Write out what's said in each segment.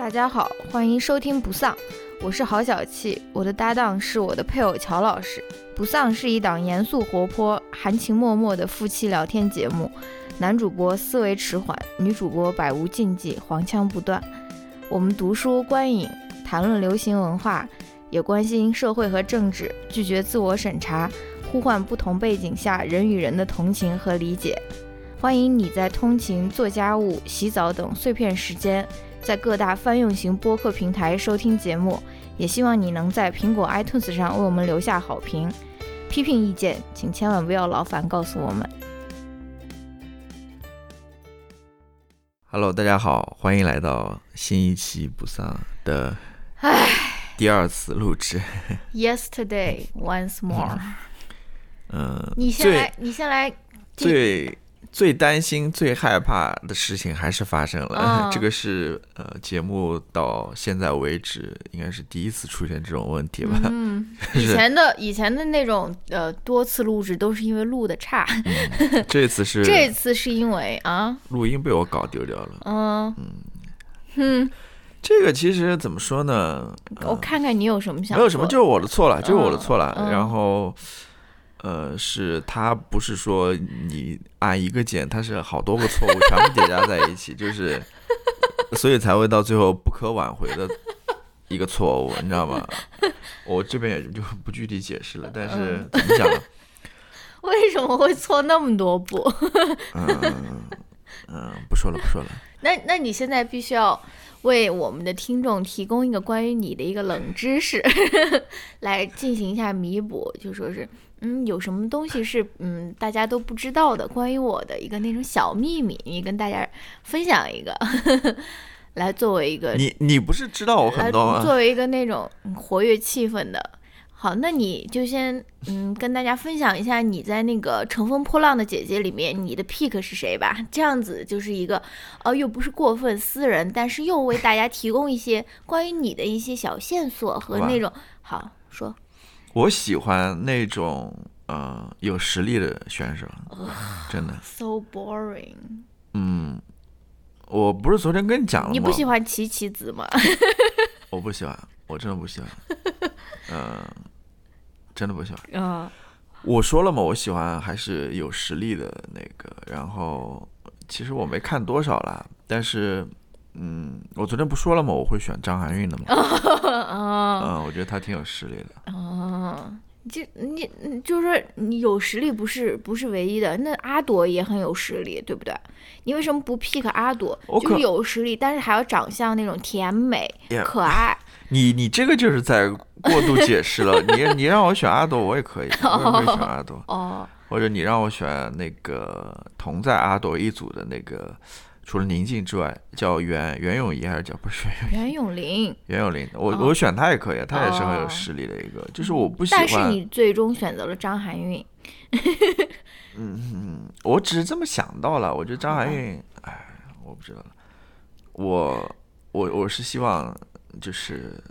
大家好，欢迎收听不丧，我是郝小气，我的搭档是我的配偶乔老师。不丧是一档严肃活泼、含情脉脉的夫妻聊天节目，男主播思维迟缓，女主播百无禁忌，黄腔不断。我们读书观影，谈论流行文化，也关心社会和政治，拒绝自我审查，呼唤不同背景下人与人的同情和理解。欢迎你在通勤、做家务、洗澡等碎片时间。在各大泛用型播客平台收听节目，也希望你能在苹果 iTunes 上为我们留下好评。批评意见，请千万不要劳烦告诉我们。Hello，大家好，欢迎来到新一期不丧的唉第二次录制。，Yesterday once more。嗯，你先来，你先来。最最最担心、最害怕的事情还是发生了。嗯 这个是呃，节目到现在为止应该是第一次出现这种问题吧？嗯，以前的以前的那种呃多次录制都是因为录的差，这次是 这次是因为啊，录音被我搞丢掉了。嗯哼，这个其实怎么说呢？我看看你有什么想没有什么，就是我的错了，就是我的错了。嗯然后，呃，是他不是说你按一个键，它是好多个错误全部叠加在一起，就是，所以才会到最后不可挽回的一个错误，你知道吗？我这边也就不具体解释了，但是怎么讲呢？为什么会错那么多步？嗯嗯，不说了，不说了。那那你现在必须要为我们的听众提供一个关于你的一个冷知识，来进行一下弥补，就说是嗯，有什么东西是嗯大家都不知道的，关于我的一个那种小秘密，你跟大家分享一个，来作为一个你你不是知道我来很多吗？作为一个那种嗯活跃气氛的。好，那你就先嗯跟大家分享一下你在那个《乘风破浪的姐姐》里面你的 pick 是谁吧？这样子就是一个呃又不是过分私人，但是又为大家提供一些关于你的一些小线索和那种好说我喜欢那种呃有实力的选手，真的。so boring。嗯，我不是昨天跟你讲了吗？你不喜欢琪琪子吗？我不喜欢，我真的不喜欢。嗯、真的不喜欢。啊、我说了嘛，我喜欢还是有实力的那个。然后其实我没看多少啦，但是嗯，我昨天不说了吗？我会选张含韵的嘛。啊嗯，我觉得她挺有实力的。啊！这你你就是说你有实力不是不是唯一的，那阿朵也很有实力，对不对？你为什么不 pick 阿朵？就是有实力，但是还要长相那种甜美、Yeah 可爱。你你这个就是在过度解释了。你你让我选阿朵，我也可以，我也可以选阿朵。哦，或者你让我选那个同在阿朵一组的那个，除了宁静之外，叫袁袁咏仪还是叫不是袁袁咏琳。袁咏琳？我、哦我选她也可以，她也是很有哦实力的一个。就是我不喜欢但是，你最终选择了张含韵。嗯我只是这么想到了。我觉得张含韵，哎，我不知道了。我我我是希望就是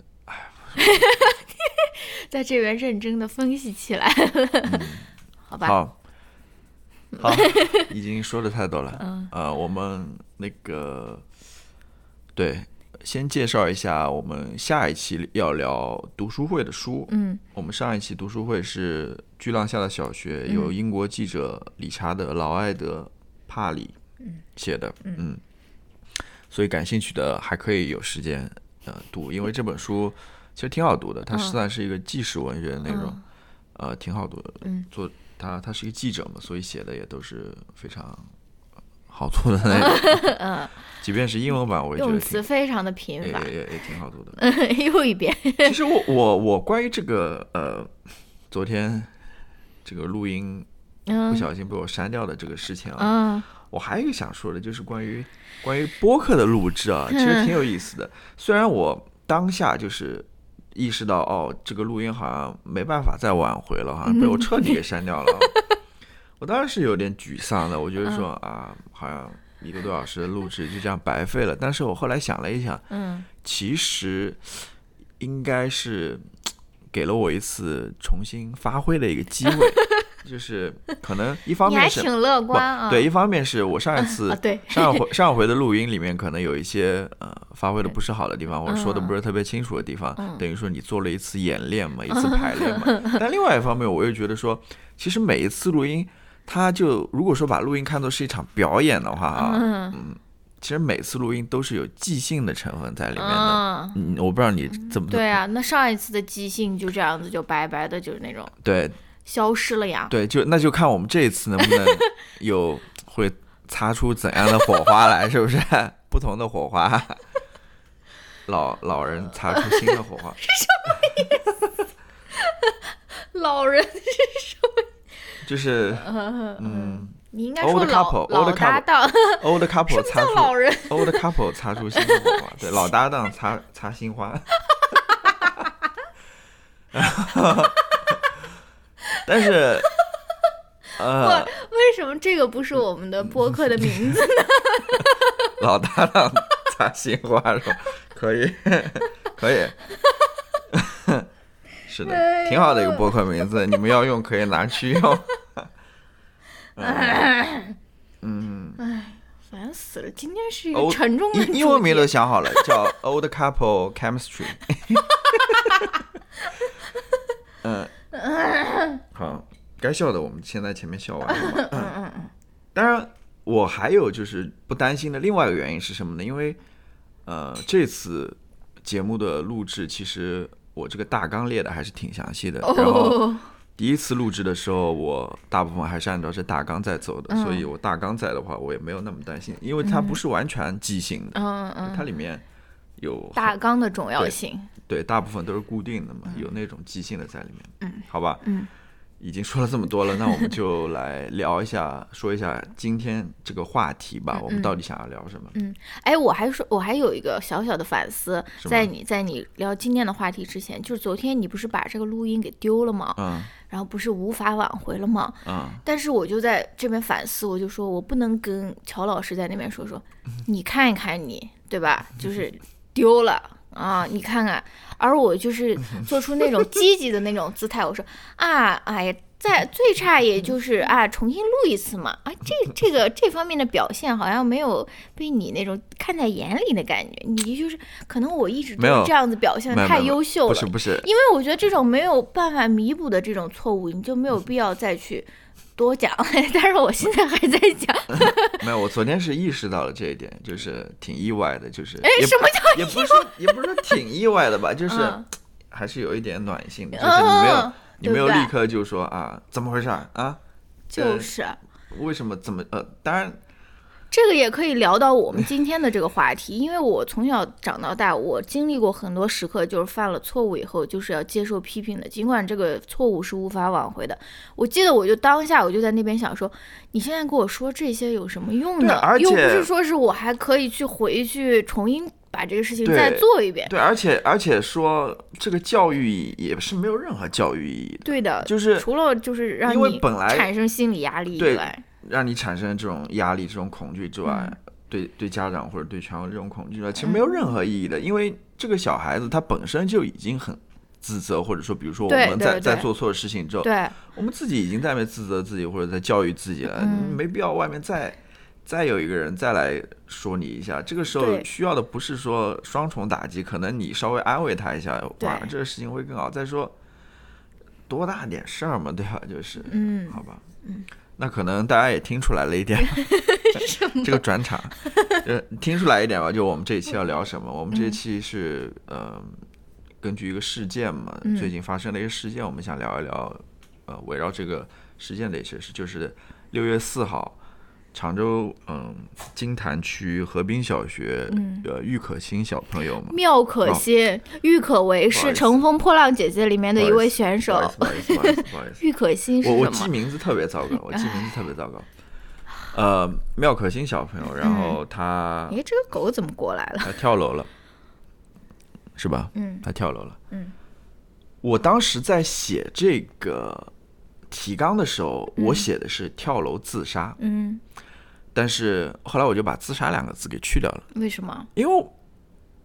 在这边认真的分析起来了，好吧？好，好，已经说的太多了。嗯呃，我们那个对，先介绍一下我们下一期要聊读书会的书。嗯我们上一期读书会是《巨浪下的小学》，嗯由英国记者理查德·劳埃德·帕里写的。嗯，所以感兴趣的还可以有时间呃读，因为这本书其实挺好读的，它嗯算是一个纪实文学的内容。嗯呃，挺好读的。嗯，做他他是一个记者嘛，所以写的也都是非常呃好读的那种。嗯，即便是英文版，我也觉得用词非常的频繁也也。也也挺好读的。嗯，又一遍。其实我我我关于这个呃，昨天这个录音不嗯小心被我删掉的这个事情啊，嗯我还有一个想说的，就是关于关于播客的录制啊，其嗯实挺有意思的。虽然我当下就是意识到，哦，这个录音好像没办法再挽回了，好像被我彻底给删掉了。我当时是有点沮丧的，我觉得说啊，好像一个多小时的录制就这样白费了。但是我后来想了一想，嗯其实应该是给了我一次重新发挥的一个机会。就是可能一方面是挺乐观啊。对，一方面是我上一次啊，对，上回 上回的录音里面可能有一些呃发挥的不是好的地方，或者说的嗯不是特别清楚的地方，嗯等于说你做了一次演练嘛，一次排练嘛。但另外一方面，我又觉得说，其实每一次录音，它就如果说把录音看作是一场表演的话啊，嗯其实每次录音都是有即兴的成分在里面的。嗯，嗯，我不知道你怎么对啊，那上一次的即兴就这样子就白白的，就是那种对消失了呀。对，就那就看我们这一次能不能 有会擦出怎样的火花来，是不是？不同的火花，老老人擦出新的火花。老人，就是嗯嗯你应该说老 couple，老 old 搭 couple 档，，old couple 什么擦出叫老人？old couple 擦出新的火花，对，老搭档擦擦新花。但是，呃，为什么这个不是我们的播客的名字呢？老搭档擦新花是吧？可以，可以，是的，挺好的一个播客名字，你们要用可以拿去用。嗯，烦死了！今天是一个沉重的英英文名都想好了，叫 Old Couple Chemistry。嗯，好，该笑的我们先在前面笑完了。嗯嗯嗯，当然，我还有就是不担心的另外一个原因是什么呢？因为呃，这次节目的录制，其实我这个大纲列的还是挺详细的。然后哦，第一次录制的时候，我大部分还是按照这大纲在走的，嗯所以我大纲在的话，我也没有那么担心，因为它不是完全即兴的，嗯嗯，它里面有大纲的重要性。对大部分都是固定的嘛，有那种即兴的在里面。嗯，好吧。嗯，已经说了这么多了，那我们就来聊一下，说一下今天这个话题吧。嗯我们到底想要聊什么？嗯哎，我还说，我还有一个小小的反思，在你在你聊今天的话题之前，就是昨天你不是把这个录音给丢了吗？嗯然后不是无法挽回了吗？嗯，但是我就在这边反思，我就说我不能跟乔老师在那边说说，你看一看你，对吧？就是丢了啊，你看看。而我就是 做出那种积极的那种姿态，我说啊，哎呀，在最差也就是啊，重新录一次嘛。啊，这这个这方面的表现好像没有被你那种看在眼里的感觉，你就是可能我一直都没有是这样子表现得太优秀了不是，不是，因为我觉得这种没有办法弥补的这种错误，你就没有必要再去多讲。但是我现在还在讲，没有。我昨天是意识到了这一点，就是挺意外的，就是哎，也什么叫也不是说也不是说挺意外的吧，就是嗯还是有一点暖心的，就是你没有嗯你没有立刻就说啊怎么回事儿啊？就是为什么怎么呃？当然这个也可以聊到我们今天的这个话题，因为我从小长到大，我经历过很多时刻，就是犯了错误以后，就是要接受批评的，尽管这个错误是无法挽回的。我记得我就当下我就在那边想说，你现在跟我说这些有什么用呢？而且又不是说是我还可以去回去重新把这个事情再做一遍。对，而且而且说这个教育也是没有任何教育意义的，对的，就是除了就是让你产生心理压力以对外，让你产生这种压力、这种恐惧之外，嗯。对对家长或者对全国这种恐惧之外，其实没有任何意义的，因为这个小孩子他本身就已经很自责，或者说，比如说我们在在做错事情之后，对，我们自己已经在那边自责自己或者在教育自己了，嗯。没必要外面再再有一个人再来说你一下。这个时候需要的不是说双重打击，可能你稍微安慰他一下，哇，对。这个事情会更好。再说多大点事儿嘛，对吧？就是，嗯，好吧，那可能大家也听出来了一点，这个转场，呃，听出来一点吧。就我们这一期要聊什么？我们这一期是呃，根据一个事件嘛，嗯最近发生的一个事件，我们想聊一聊，呃，围绕这个事件的一些事，就是六月四号。常州嗯金坛区河滨小学、嗯呃郁可欣小朋友嘛，妙可欣、郁可唯是《乘风破浪姐姐》里面的一位选手，不好意思，不好意思，不好意思，郁可欣是我我？记名字特别糟糕，我记名字特别糟糕。呃，妙可欣小朋友，然后他 哎，这个狗怎么过来了？他跳楼了，是吧？嗯他跳楼了。嗯，我当时在写这个提纲的时候，我写的是跳楼自杀，嗯，但是后来我就把自杀两个字给去掉了，为什么？因为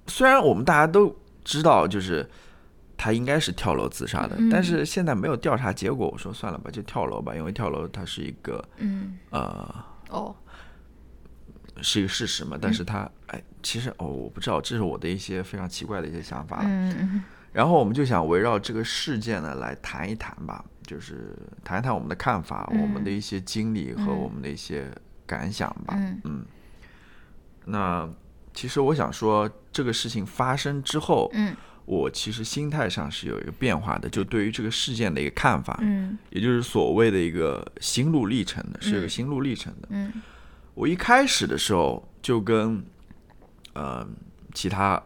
虽然我们大家都知道，就是他应该是跳楼自杀的，嗯。但是现在没有调查结果，我说算了吧，就跳楼吧，因为跳楼它是一个嗯。呃哦。是一个事实嘛，但是他哎，其实哦，我不知道，这是我的一些非常奇怪的一些想法。嗯嗯。然后我们就想围绕这个事件呢来谈一谈吧，就是谈一谈我们的看法、嗯。我们的一些经历和嗯。我们的一些感想吧。嗯。那其实我想说，这个事情发生之后，嗯。我其实心态上是有一个变化的，就对于这个事件的一个看法，嗯。也就是所谓的一个心路历程的，是有个嗯。心路历程的。嗯。我一开始的时候就跟呃其他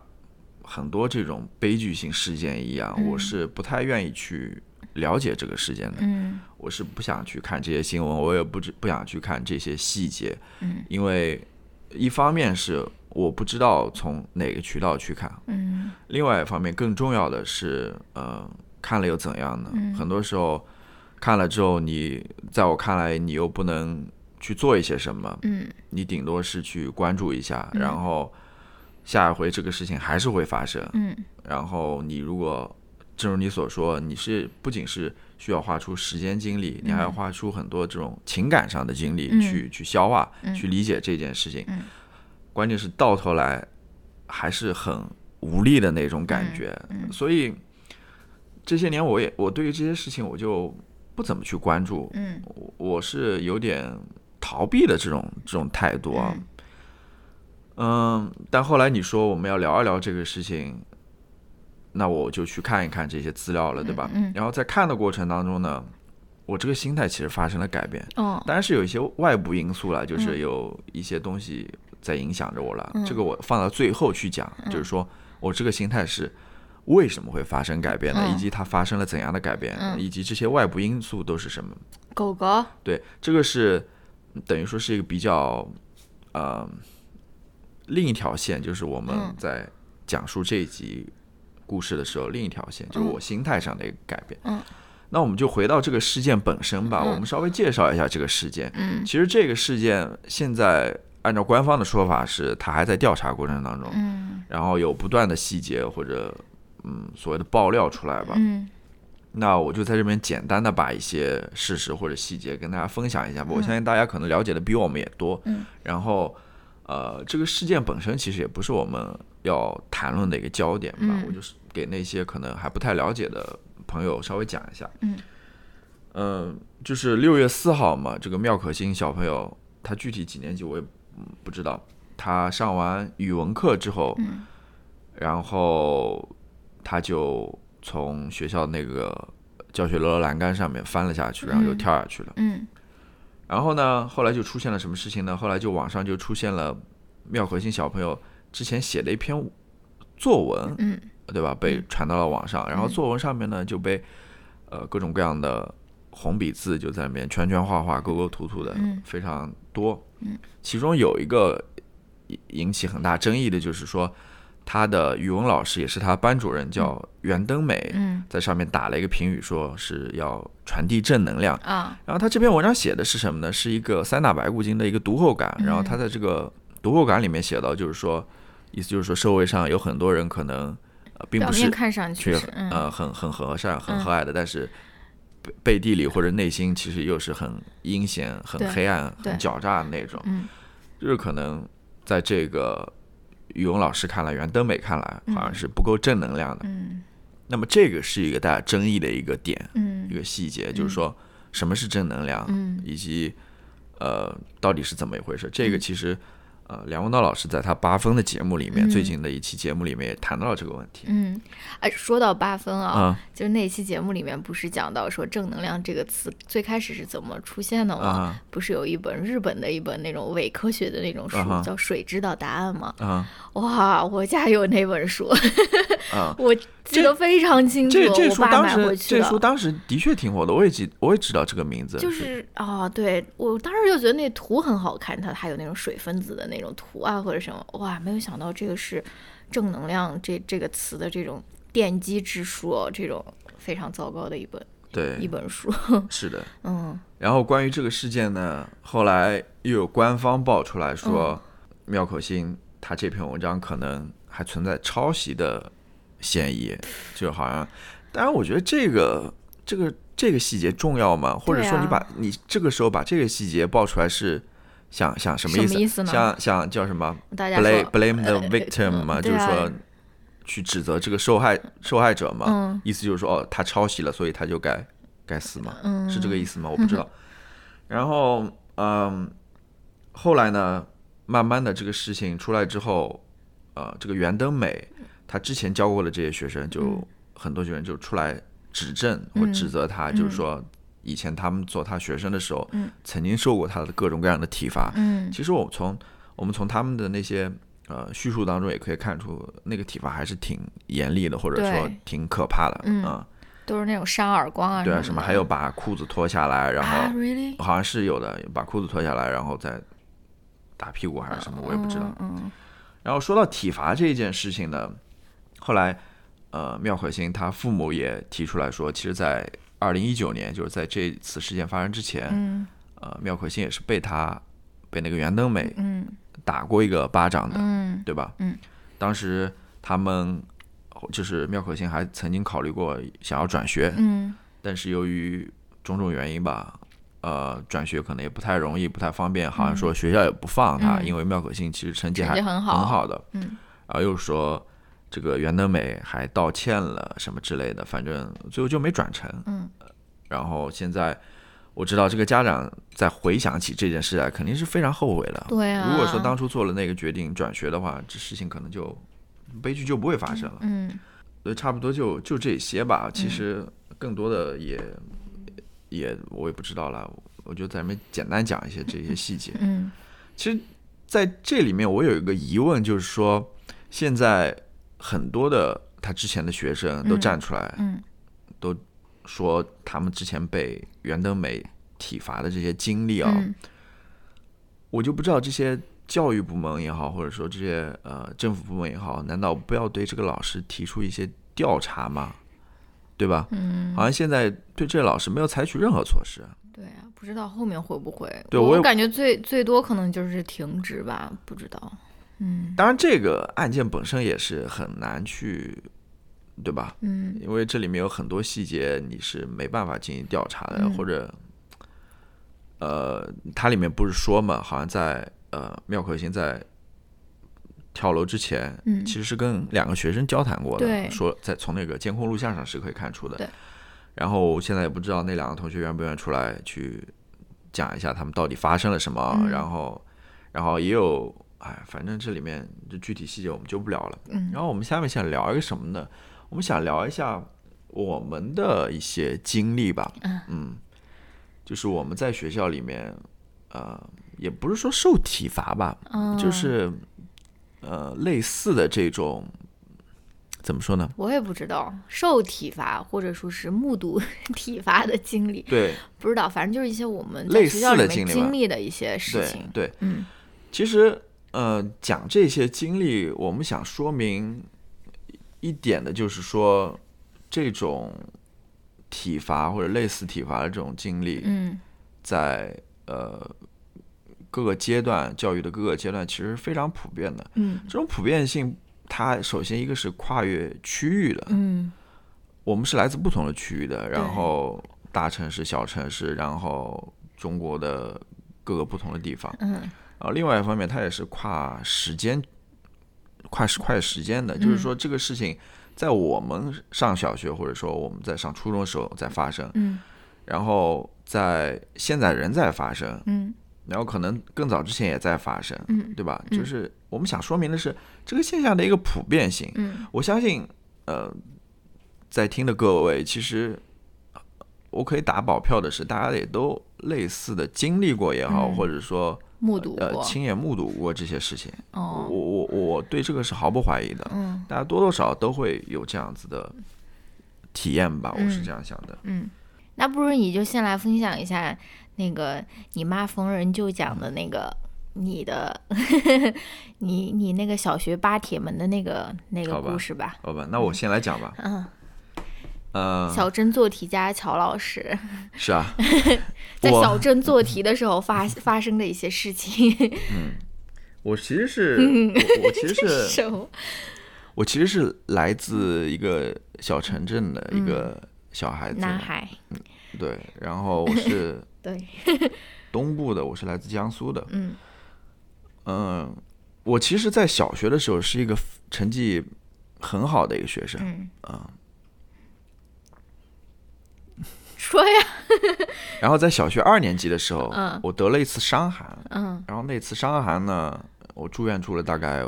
很多这种悲剧性事件一样，嗯。我是不太愿意去了解这个事件的，嗯。我是不想去看这些新闻，我也不知不想去看这些细节，嗯。因为一方面是我不知道从哪个渠道去看，嗯。另外一方面更重要的是，呃，看了又怎样呢？嗯。很多时候看了之后，你在我看来，你又不能去做一些什么，嗯。你顶多是去关注一下，嗯。然后下一回这个事情还是会发生。嗯。然后你如果正如你所说，你是不仅是需要花出时间精力，你还要花出很多这种情感上的精力嗯去、去消化、嗯去理解这件事情。嗯关键是到头来还是很无力的那种感觉。所以这些年我也我对于这些事情我就不怎么去关注，嗯我我是有点逃避的这种这种态度啊。嗯嗯，但后来你说我们要聊一聊这个事情，那我就去看一看这些资料了，对吧？嗯嗯。然后在看的过程当中呢，我这个心态其实发生了改变，哦。当然是有一些外部因素了，就是有一些东西在影响着我了。嗯。这个我放到最后去讲，就是说我这个心态是为什么会发生改变的，嗯。以及它发生了怎样的改变，嗯。以及这些外部因素都是什么。狗狗。对，这个是等于说是一个比较呃另一条线，就是我们嗯。在讲述这一集故事的时候，另一条线就是我心态上的一个改变。嗯，那我们就回到这个事件本身吧，嗯我们稍微介绍一下这个事件。嗯其实这个事件现在按照官方的说法是，他还在调查过程当中，嗯然后有不断的细节或者嗯所谓的爆料出来吧。嗯那我就在这边简单的把一些事实或者细节跟大家分享一下吧。我嗯相信大家可能了解的比我们也多。嗯然后，呃，这个事件本身其实也不是我们要谈论的一个焦点吧。嗯我就是给那些可能还不太了解的朋友稍微讲一下。嗯呃，就是六月四号嘛，这个妙可欣小朋友，他具体几年级我也嗯不知道。他上完语文课之后，嗯然后他就从学校那个教学楼的栏杆上面翻了下去，然后就嗯跳下去了。嗯然后呢，后来就出现了什么事情呢？后来就网上就出现了妙可欣小朋友之前写的一篇作文，嗯对吧？被传到了网上，然后作文上面呢就被呃各种各样的红笔字就在里面圈圈画画、勾勾涂涂的嗯非常多。嗯，其中有一个引引起很大争议的就是说，他的语文老师也是他班主任叫袁登美，嗯在上面打了一个评语，说是要传递正能量。啊然后他这篇文章写的是什么呢？是一个三打白骨精的一个读后感。然后他在这个读后感里面写到，就是说，意思就是说，社会上有很多人可能呃并不是表面看上去去是嗯。呃很很和善、很嗯。和蔼的，但是背背地里或者内心其实又是很阴险、很黑暗、很狡诈的那种。嗯。就是可能在这个语文老师看来，袁登美看来好像嗯是不够正能量的。嗯。那么这个是一个大家争议的一个点，一嗯个细节，就是说什么是正能量，嗯。以及呃到底是怎么一回事。这个嗯。其实呃梁文道老师在他八分的节目里面，嗯最近的一期节目里面也谈到了这个问题。嗯，哎，说到八分啊，啊就是那期节目里面不是讲到说正能量这个词最开始是怎么出现的吗？啊不是有一本日本的一本那种伪科学的那种书，叫《水知道答案》吗？啊哇，我家有那本书，啊！我记得非常清楚，这这书当时。这书当时的确挺火的，我也记我也知道这个名字，就是啊、对我当时就觉得那图很好看，它还有那种水分子的那种图啊或者什么，哇，没有想到这个是正能量这这个词的这种奠基之书哦，这种非常糟糕的一本对一，本书，是的。嗯然后关于这个事件呢，后来又有官方爆出来说，嗯妙可欣他这篇文章可能还存在抄袭的嫌疑，就好像，当然我觉得这个这个这个细节重要吗？或者说你把、你这个时候把这个细节爆出来是想想什么意思？什么意思呢像像叫什么大家 blame blame the 呃 victim 嘛，就是说去指责这个受害受害者嘛，嗯意思就是说哦，他抄袭了，所以他就该该死嘛，嗯是这个意思吗？我不知道。然后嗯，后来呢，慢慢的这个事情出来之后，呃，这个袁登美他之前教过的这些学生就，嗯。很多学生就出来指证或嗯指责他，就是说以前他们做他学生的时候，嗯。曾经受过他的各种各样的体罚。嗯。其实我从我们从他们的那些呃叙述当中也可以看出，那个体罚还是挺严厉的，或者说挺可怕的。嗯。啊。都是那种扇耳光啊，对啊，什么还有把裤子脱下来，然啊后，really？好像是有的，把裤子脱下来，然后再打屁股还是什么，我也不知道。嗯嗯。然后说到体罚这件事情呢，后来呃，妙可欣他父母也提出来说，其实，在二零一九年，就是在这次事件发生之前，嗯。呃，妙可欣也是被他被那个袁登美嗯。打过一个巴掌的，嗯。对吧？嗯，当时他们就是妙可欣还曾经考虑过想要转学，嗯。但是由于种种原因吧，呃，转学可能也不太容易，不太方便，好像说学校也不放他，嗯。因为妙可欣其实成绩还很好。很好的，嗯。然后又说这个袁德美还道歉了什么之类的，反正最后就没转成。嗯然后现在我知道这个家长在回想起这件事来，肯定是非常后悔的。对啊，如果说当初做了那个决定转学的话，这事情可能就悲剧就不会发生了。嗯所以差不多就就这些吧。其实更多的也、也我也不知道了，我就在里面简单讲一些这些细节。嗯其实在这里面我有一个疑问，就是说现在很多的他之前的学生都嗯站出来嗯都说他们之前被袁登美体罚的这些经历啊，嗯我就不知道这些教育部门也好，或者说这些呃政府部门也好，难道不要对这个老师提出一些调查吗？对吧？嗯，好像现在对这个老师没有采取任何措施。对啊，不知道后面会不会？对我我感觉最最多可能就是停职吧，不知道。嗯当然，这个案件本身也是很难去，对吧？嗯因为这里面有很多细节你是没办法进行调查的，嗯或者，呃，它里面不是说嘛，好像在呃妙可欣在跳楼之前，嗯其实是跟两个学生交谈过的，对说在从那个监控录像上是可以看出的。对。然后现在也不知道那两个同学愿不愿意出来去讲一下他们到底发生了什么，嗯然后，然后也有，哎，反正这里面这具体细节我们就不聊了。嗯然后我们下面想聊一个什么呢？我们想聊一下我们的一些经历吧。嗯就是我们在学校里面，呃，也不是说受体罚吧，嗯，就是呃类似的这种，怎么说呢？我也不知道受体罚或者说是目睹体罚的经历，对不知道，反正就是一些我们在类学校里面似的经历经历的一些事对情。对，嗯其实呃讲这些经历，我们想说明一点的就是说，这种体罚或者类似体罚的这种经历，嗯在呃各个阶段教育的各个阶段，其实非常普遍的。嗯这种普遍性，它首先一个是跨越区域的，嗯我们是来自不同的区域的，然后大城市、小城市，然后中国的各个不同的地方。嗯然后另外一方面，它也是跨时间、跨时跨越时间的，就是说这个事情在我们上小学或者说我们在上初中的时候在发生，嗯。然后在现在仍在发生，嗯。然后可能更早之前也在发生，嗯对吧？嗯。就是我们想说明的是这个现象的一个普遍性。嗯。我相信，呃，在听的各位，其实呃我可以打保票的是，大家也都类似的经历过也好，嗯。或者说呃目睹过。亲眼目睹过这些事情。我哦，我我对这个是毫不怀疑的，嗯大家多多少少都会有这样子的体验吧，我是嗯这样想的。嗯，那不如你就先来分享一下那个你妈逢人就讲的那个你的 你你那个小学扒铁门的那个那个故事吧。好吧，那我先来讲吧。嗯，嗯、小镇做题家乔老师。是啊，在小镇做题的时候发发生的一些事情。嗯。我其实是，我我其实是？我其实是来自一个小城镇的一个小孩子，男孩，对，然后我是 对，东部的，我是来自江苏的，嗯。嗯，我其实，在小学的时候是一个成绩很好的一个学生，嗯，啊、说呀，然后在小学二年级的时候，嗯。我得了一次伤寒，嗯。然后那次伤寒呢，我住院住了大概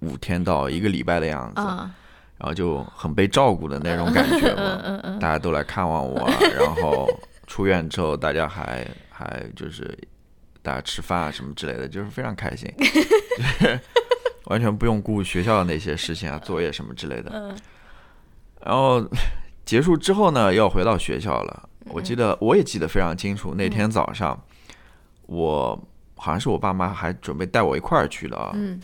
五天到一个礼拜的样子，啊，然后就很被照顾的那种感觉嗯嘛，嗯嗯。大家都来看望我啊，然后出院之后，大家还还就是大家吃饭啊什么之类的，就是非常开心，就是完全不用顾学校的那些事情啊、作业什么之类的。嗯。然后结束之后呢，要回到学校了。我记得我也记得非常清楚，那天早上我好像是我爸妈还准备带我一块儿去的啊，嗯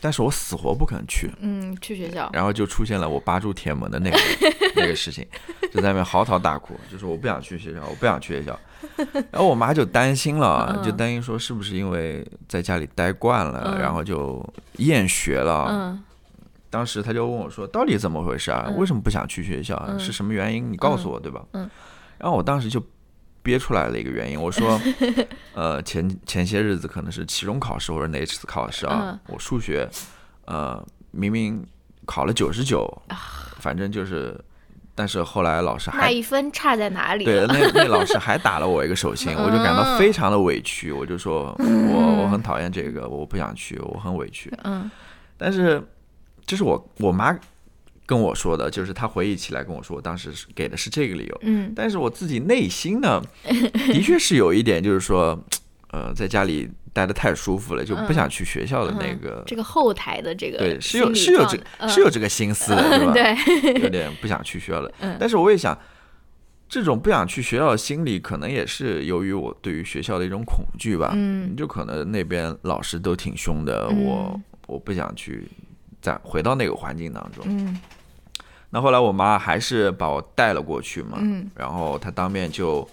但是我死活不肯去。嗯，去学校，然后就出现了我扒住铁门的那个 那个事情，就在那边嚎啕大哭，就说我不想去学校，我不想去学校。然后我妈就担心了，嗯就担心说是不是因为在家里待惯了，嗯然后就厌学了。嗯当时她就问我说：“到底怎么回事啊？嗯为什么不想去学校？嗯是什么原因？你告诉我，对吧？”嗯然后我当时就憋出来了一个原因，我说：“呃，前前些日子可能是期中考试或者哪次考试啊，嗯我数学呃明明考了九十九，反正就是，但是后来老师还那还一分差在哪里对？那那老师还打了我一个手心，我就感到非常的委屈，我就说我我很讨厌这个，我不想去，我很委屈。嗯但是这是我我妈跟我说的，就是他回忆起来跟我说，我当时是给的是这个理由。嗯但是我自己内心呢，的确是有一点，就是说，呃，在家里待的太舒服了，就不想去学校的那个。嗯这个后台的这个对，是有是有这是有这个心思的，对吧？对，有点不想去学校了。嗯但是我也想，这种不想去学校的心理，可能也是由于我对于学校的一种恐惧吧。嗯就可能那边老师都挺凶的，嗯我我不想去再回到那个环境当中。嗯那后来我妈还是把我带了过去嘛，嗯然后她当面就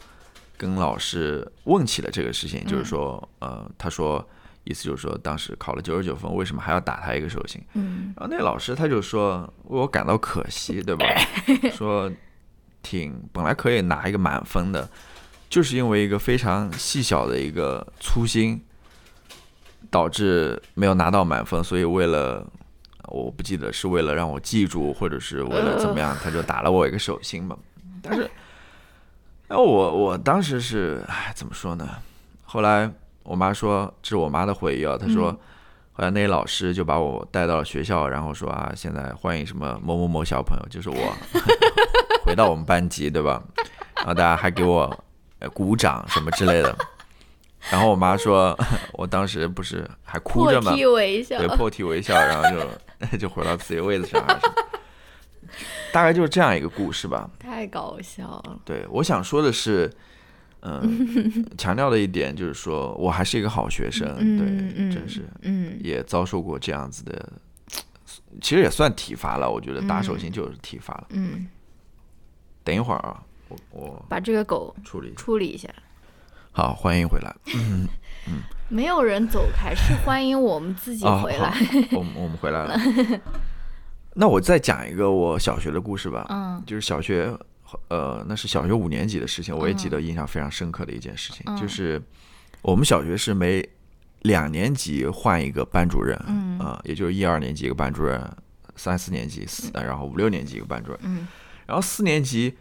跟老师问起了这个事情，就是说，呃，她说意思就是说，当时考了九十九分，为什么还要打他一个手心？嗯然后那老师他就说，为我感到可惜，对吧？说挺本来可以拿一个满分的，就是因为一个非常细小的一个粗心，导致没有拿到满分，所以为了我不记得是为了让我记住，或者是为了怎么样，他就打了我一个手心嘛。但是，然后我我当时是哎，怎么说呢？后来我妈说，这是我妈的回忆啊，她说。后来那老师就把我带到了学校，然后说啊，现在欢迎什么某某某小朋友，就是我，回到我们班级，对吧？然后大家还给我呃鼓掌什么之类的。然后我妈说，我当时不是还哭破着嘛，涕为笑对，，破涕为笑，然后就 就回到自己位子上，大概就是这样一个故事吧。太搞笑了。对，我想说的是，嗯，强调的一点就是说我还是一个好学生，嗯对，嗯真是。嗯也遭受过这样子的，其实也算体罚了。我觉得打手心就是体罚了。嗯，等一会儿啊，我我把这个狗处理。处理一下。好，欢迎回来。嗯 没有人走开，是欢迎我们自己回来。，我们我们回来了。那我再讲一个我小学的故事吧。嗯就是小学，呃，那是小学五年级的事情，我也记得印象非常深刻的一件事情，嗯就是我们小学是每两年级换一个班主任，嗯啊、也就是一二年级一个班主任，三四年级四，然后五六年级一个班主任，嗯然后四年级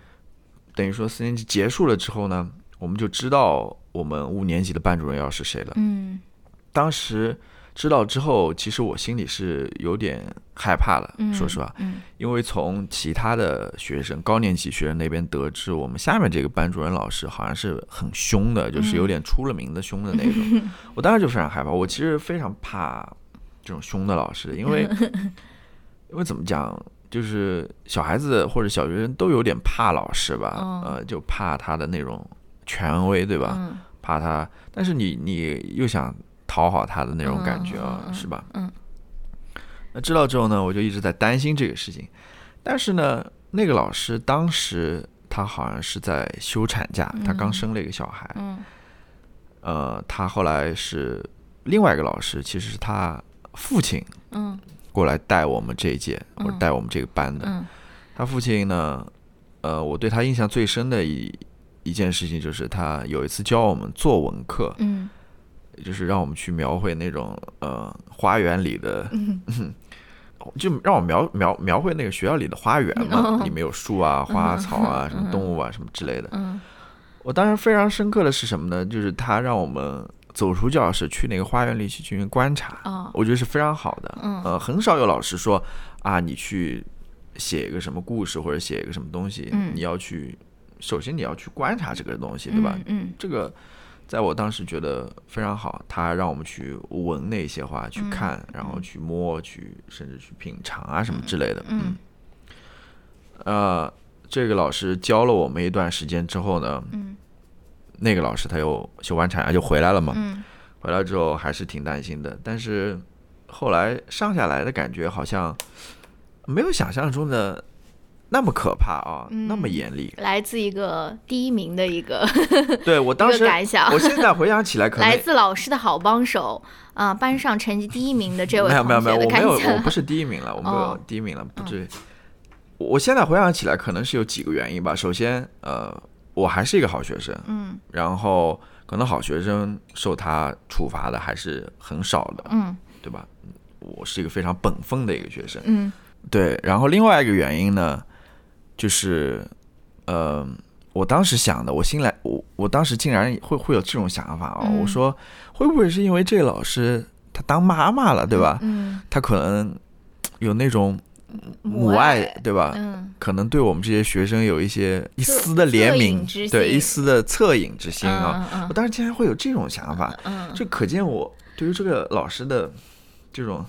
等于说四年级结束了之后呢，我们就知道我们五年级的班主任要是谁了。嗯。当时知道之后，其实我心里是有点害怕了，嗯，说实话，嗯。因为从其他的学生高年级学生那边得知，我们下面这个班主任老师好像是很凶的，就是有点出了名的凶的那种。我当时就非常害怕，我其实非常怕这种凶的老师，因为 因为怎么讲，就是小孩子或者小学生都有点怕老师吧，嗯呃，就怕他的那种权威，对吧？嗯怕他，但是你你又想讨好他的那种感觉啊，是吧？嗯那知道之后呢，我就一直在担心这个事情。但是呢，那个老师当时他好像是在休产假，他刚生了一个小孩。嗯呃，他后来是另外一个老师，其实是他父亲嗯过来带我们这一届或者嗯带我们这个班的。嗯他父亲呢，呃，我对他印象最深的一一件事情就是他有一次教我们作文课，嗯就是让我们去描绘那种呃花园里的，嗯 就让我描描描绘那个学校里的花园嘛，哦里面有树啊、花草啊、嗯什么动物啊、什么之类的。嗯我当时非常深刻的是什么呢？就是他让我们走出教室，去那个花园里去进行观察。哦我觉得是非常好的。嗯呃，很少有老师说啊，你去写一个什么故事或者写一个什么东西，嗯你要去，首先你要去观察这个东西，对吧？嗯这个在我当时觉得非常好，他让我们去闻那些花，去嗯看，然后去摸，去甚至去品尝啊什么之类的。嗯呃，这个老师教了我们一段时间之后呢，嗯那个老师他又休完产就回来了嘛。嗯回来之后还是挺担心的，但是后来上下来的感觉好像没有想象中的那么可怕啊，那么嗯严厉。来自一个第一名的一个 对我当时，感想我现在回想起来，可能来自老师的好帮手啊、班上成绩第一名的这位没有没有没有，我没有，我不是第一名了，我没有哦第一名了，不至于。我现在回想起来，可能是有几个原因吧。首先，呃，我还是一个好学生，嗯然后可能好学生受他处罚的还是很少的，嗯对吧？我是一个非常本分的一个学生，嗯对。然后另外一个原因呢，就是，呃，我当时想的，我新来，我我当时竟然会会有这种想法啊、嗯我说会不会是因为这个老师他当妈妈了，对吧？嗯，他可能有那种母爱爱，对吧？嗯可能对我们这些学生有一些一丝的怜悯，对一丝的恻隐之心啊。嗯我当时竟然会有这种想法，嗯这可见我对于这个老师的这种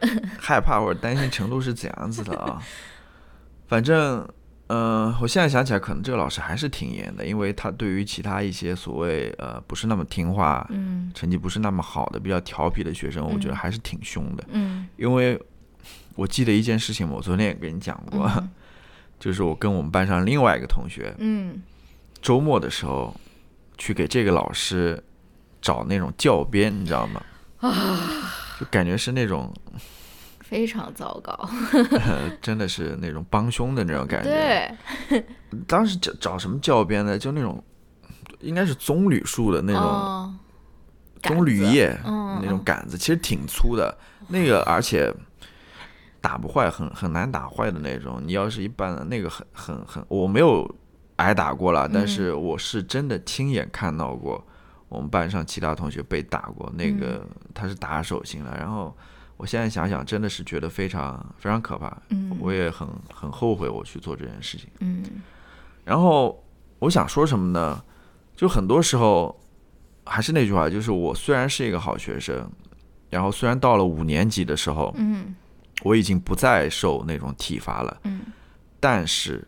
害怕或者担心程度是怎样子的啊。反正，嗯、我现在想起来，可能这个老师还是挺严的，因为他对于其他一些所谓呃不是那么听话、嗯成绩不是那么好的、比较调皮的学生，我觉得嗯还是挺凶的。嗯因为我记得一件事情，我昨天也跟你讲过，嗯 就是我跟我们班上另外一个同学，嗯周末的时候去给这个老师找那种教鞭，你知道吗？啊就感觉是那种，非常糟糕，呃、真的是那种帮凶的那种感觉。对，当时找找什么教鞭呢？就那种，应该是棕榈树的那种哦棕榈叶、嗯那种杆子，其实挺粗的，那个而且打不坏，很很难打坏的那种。你要是一般的那个很很很，我没有挨打过了，但是我是真的亲眼看到过我们班上其他同学被打过，那个他是打手心了。然后我现在想想，真的是觉得非常非常可怕，嗯我也很很后悔我去做这件事情。嗯然后我想说什么呢？就很多时候还是那句话，就是我虽然是一个好学生，然后虽然到了五年级的时候，嗯我已经不再受那种体罚了，嗯但是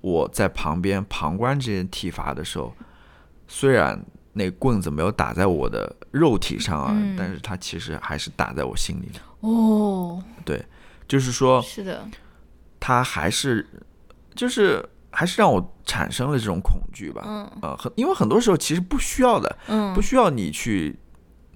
我在旁边旁观这些体罚的时候，虽然那棍子没有打在我的肉体上啊，嗯但是它其实还是打在我心里的。哦，对就是说，是的，它还是就是还是让我产生了这种恐惧吧。嗯呃，很因为很多时候其实不需要的，嗯不需要你去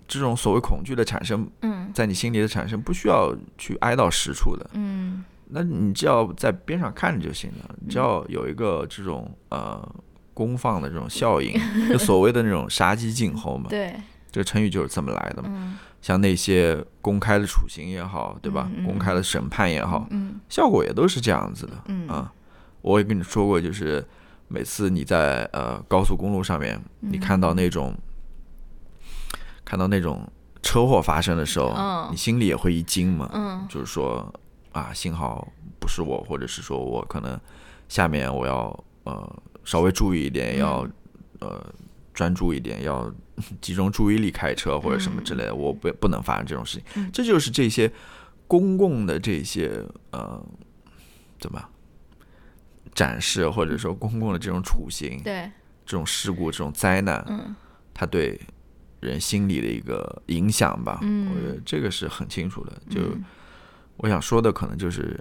这种所谓恐惧的产生，嗯在你心里的产生，不需要去挨到实处的。嗯那你只要在边上看着就行了，只要有一个这种呃公放的这种效应，就所谓的那种杀鸡儆猴嘛，对，这个成语就是这么来的嘛。嗯。像那些公开的处刑也好，对吧？公开的审判也好，嗯。效果也都是这样子的。嗯。啊，我也跟你说过，就是每次你在呃高速公路上面，你看到那种、看到那种车祸发生的时候，嗯。你心里也会一惊嘛。嗯。就是说啊，幸好不是我，或者是说我可能下面我要呃稍微注意一点，要呃专注一点，要 集中注意力开车或者什么之类的，我不不能发生这种事情。嗯这就是这些公共的这些呃怎么展示，或者说公共的这种处刑、对，这种事故、这种灾难，嗯它对人心理的一个影响吧。嗯我觉得这个是很清楚的。就嗯我想说的，可能就是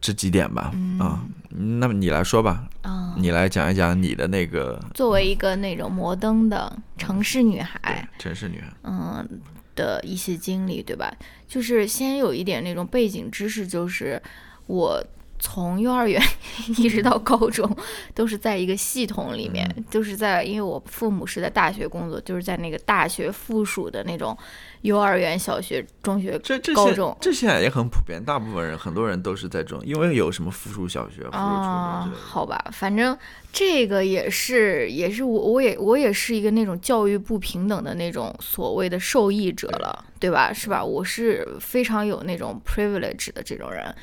这几点吧。嗯啊，那么你来说吧，啊，你来讲一讲你的那个作为一个那种摩登的城市女孩，城市女孩。嗯，的一些经历，对吧？就是先有一点那种背景知识，就是我。从幼儿园 一直到高中，都是在一个系统里面，就是在，因为我父母是在大学工作，就是在那个大学附属的那种幼儿园、小学、中学、这这高中，这现在也很普遍，大部分人很多人都是在这种，因为有什么附属小学、附属初中好吧，反正这个也是，也是我，我也我也是一个那种教育不平等的那种所谓的受益者了，对吧？是吧？我是非常有那种 privilege 的这种人。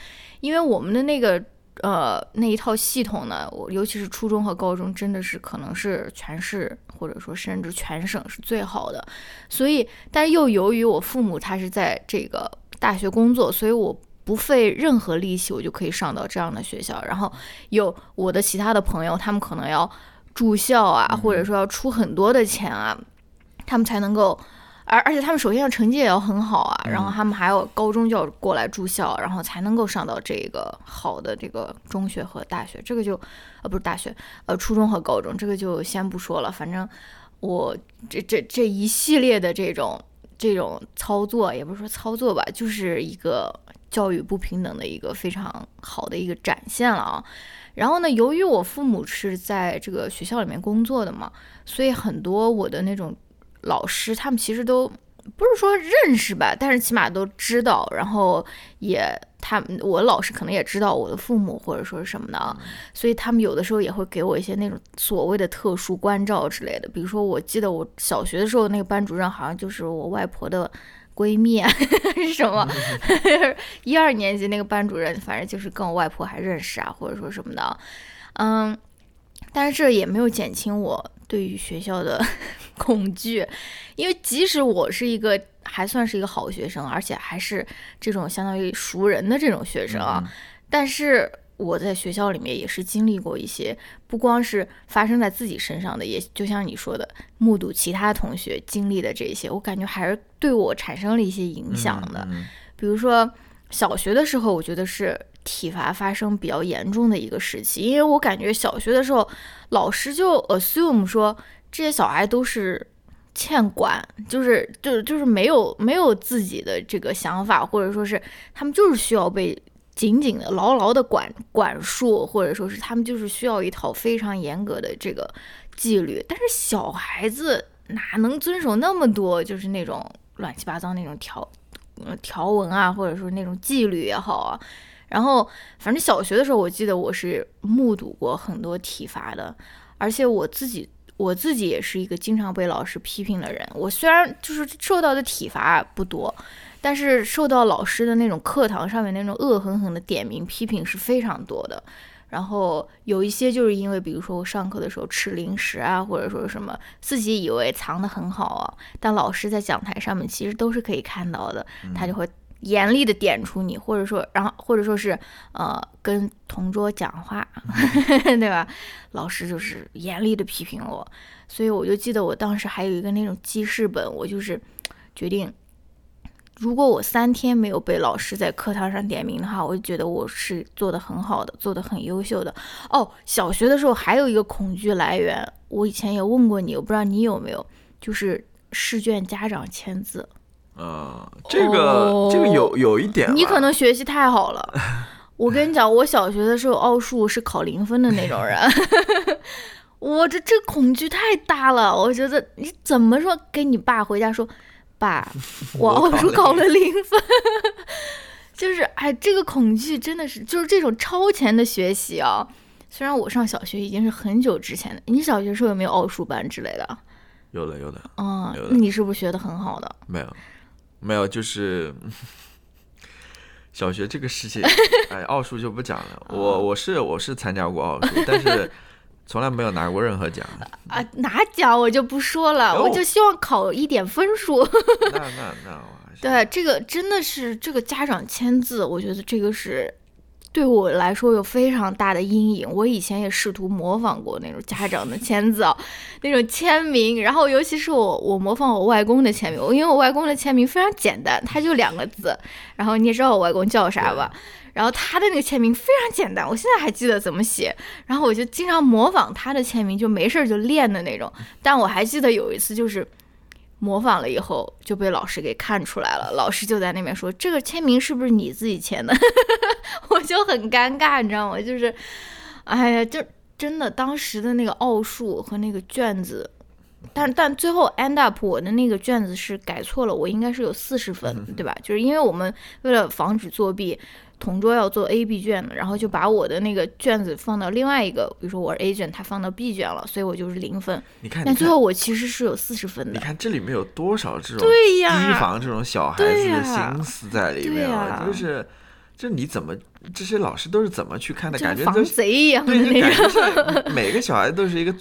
因为我们的那个呃那一套系统呢，我尤其是初中和高中，真的是可能是全市或者说甚至全省是最好的。所以，但又由于我父母他是在这个大学工作，所以我不费任何力气，我就可以上到这样的学校。然后有我的其他的朋友，他们可能要住校啊，或者说要出很多的钱啊，他们才能够。而而且他们首先要成绩也要很好啊，然后他们还有高中就要过来住校，然后才能够上到这个好的这个中学和大学。这个就，呃，不是大学，呃，初中和高中，这个就先不说了。反正我这这这一系列的这种这种操作，也不是说操作吧，就是一个教育不平等的一个非常好的一个展现了啊。然后呢，由于我父母是在这个学校里面工作的嘛，所以很多我的那种。老师他们其实都不是说认识吧，但是起码都知道，然后也他我老师可能也知道我的父母或者说是什么的啊，所以他们有的时候也会给我一些那种所谓的特殊关照之类的。比如说，我记得我小学的时候那个班主任好像就是我外婆的闺蜜 是什么，一二年级那个班主任反正就是跟我外婆还认识啊，或者说什么的，嗯，但是这也没有减轻我。对于学校的 恐惧，因为即使我是一个还算是一个好学生，而且还是这种相当于熟人的这种学生啊，但是我在学校里面也是经历过一些，不光是发生在自己身上的，也就像你说的，目睹其他同学经历的这些，我感觉还是对我产生了一些影响的。比如说小学的时候，我觉得是。体罚发生比较严重的一个时期，因为我感觉小学的时候，老师就 assume 说这些小孩都是欠管，就是就是就是没有没有自己的这个想法，或者说是他们就是需要被紧紧的、牢牢的管管束，或者说是他们就是需要一套非常严格的这个纪律。但是小孩子哪能遵守那么多，就是那种乱七八糟那种条条文啊，或者说那种纪律也好啊。然后，反正小学的时候，我记得我是目睹过很多体罚的，而且我自己我自己也是一个经常被老师批评的人。我虽然就是受到的体罚不多，但是受到老师的那种课堂上面那种恶狠狠的点名批评是非常多的。然后有一些就是因为，比如说我上课的时候吃零食啊，或者说什么，自己以为藏得很好啊，但老师在讲台上面其实都是可以看到的，他就会。严厉的点出你，或者说，然后或者说是，呃，跟同桌讲话，对吧？老师就是严厉的批评我，所以我就记得我当时还有一个那种记事本，我就是决定，如果我三天没有被老师在课堂上点名的话，我就觉得我是做的很好的，做的很优秀的。哦，小学的时候还有一个恐惧来源，我以前也问过你，我不知道你有没有，就是试卷家长签字。呃，这个这个有有一点，你可能学习太好了。我跟你讲，我小学的时候奥数是考零分的那种人，我这这恐惧太大了。我觉得你怎么说，跟你爸回家说，爸，我奥数考了零分，就是哎，这个恐惧真的是就是这种超前的学习啊。虽然我上小学已经是很久之前的，你小学时候有没有奥数班之类的？有的，有的。嗯，你是不是学的很好的？没有。没有，就是小学这个事情，哎，奥数就不讲了。我我是我是参加过奥数，但是从来没有拿过任何奖。啊，拿奖我就不说了，我就希望考一点分数。那那那，对这个真的是这个家长签字，我觉得这个是。对我来说有非常大的阴影。我以前也试图模仿过那种家长的签字，那种签名。然后，尤其是我，我模仿我外公的签名，因为我外公的签名非常简单，他就两个字。然后你也知道我外公叫啥吧？然后他的那个签名非常简单，我现在还记得怎么写。然后我就经常模仿他的签名，就没事就练的那种。但我还记得有一次，就是模仿了以后就被老师给看出来了，老师就在那边说：“这个签名是不是你自己签的？” 我就很尴尬，你知道吗？就是，哎呀，就真的当时的那个奥数和那个卷子，但但最后 end up 我的那个卷子是改错了，我应该是有四十分，对吧？就是因为我们为了防止作弊。同桌要做 A、B 卷的，然后就把我的那个卷子放到另外一个，比如说我是 A 卷，他放到 B 卷了，所以我就是零分。你看，但最后我其实是有四十分的。你看这里面有多少这种对呀，提防这种小孩子的心思在里面啊！就是，这你怎么这些老师都是怎么去看的？感觉防贼一样的那种，每个小孩都是一个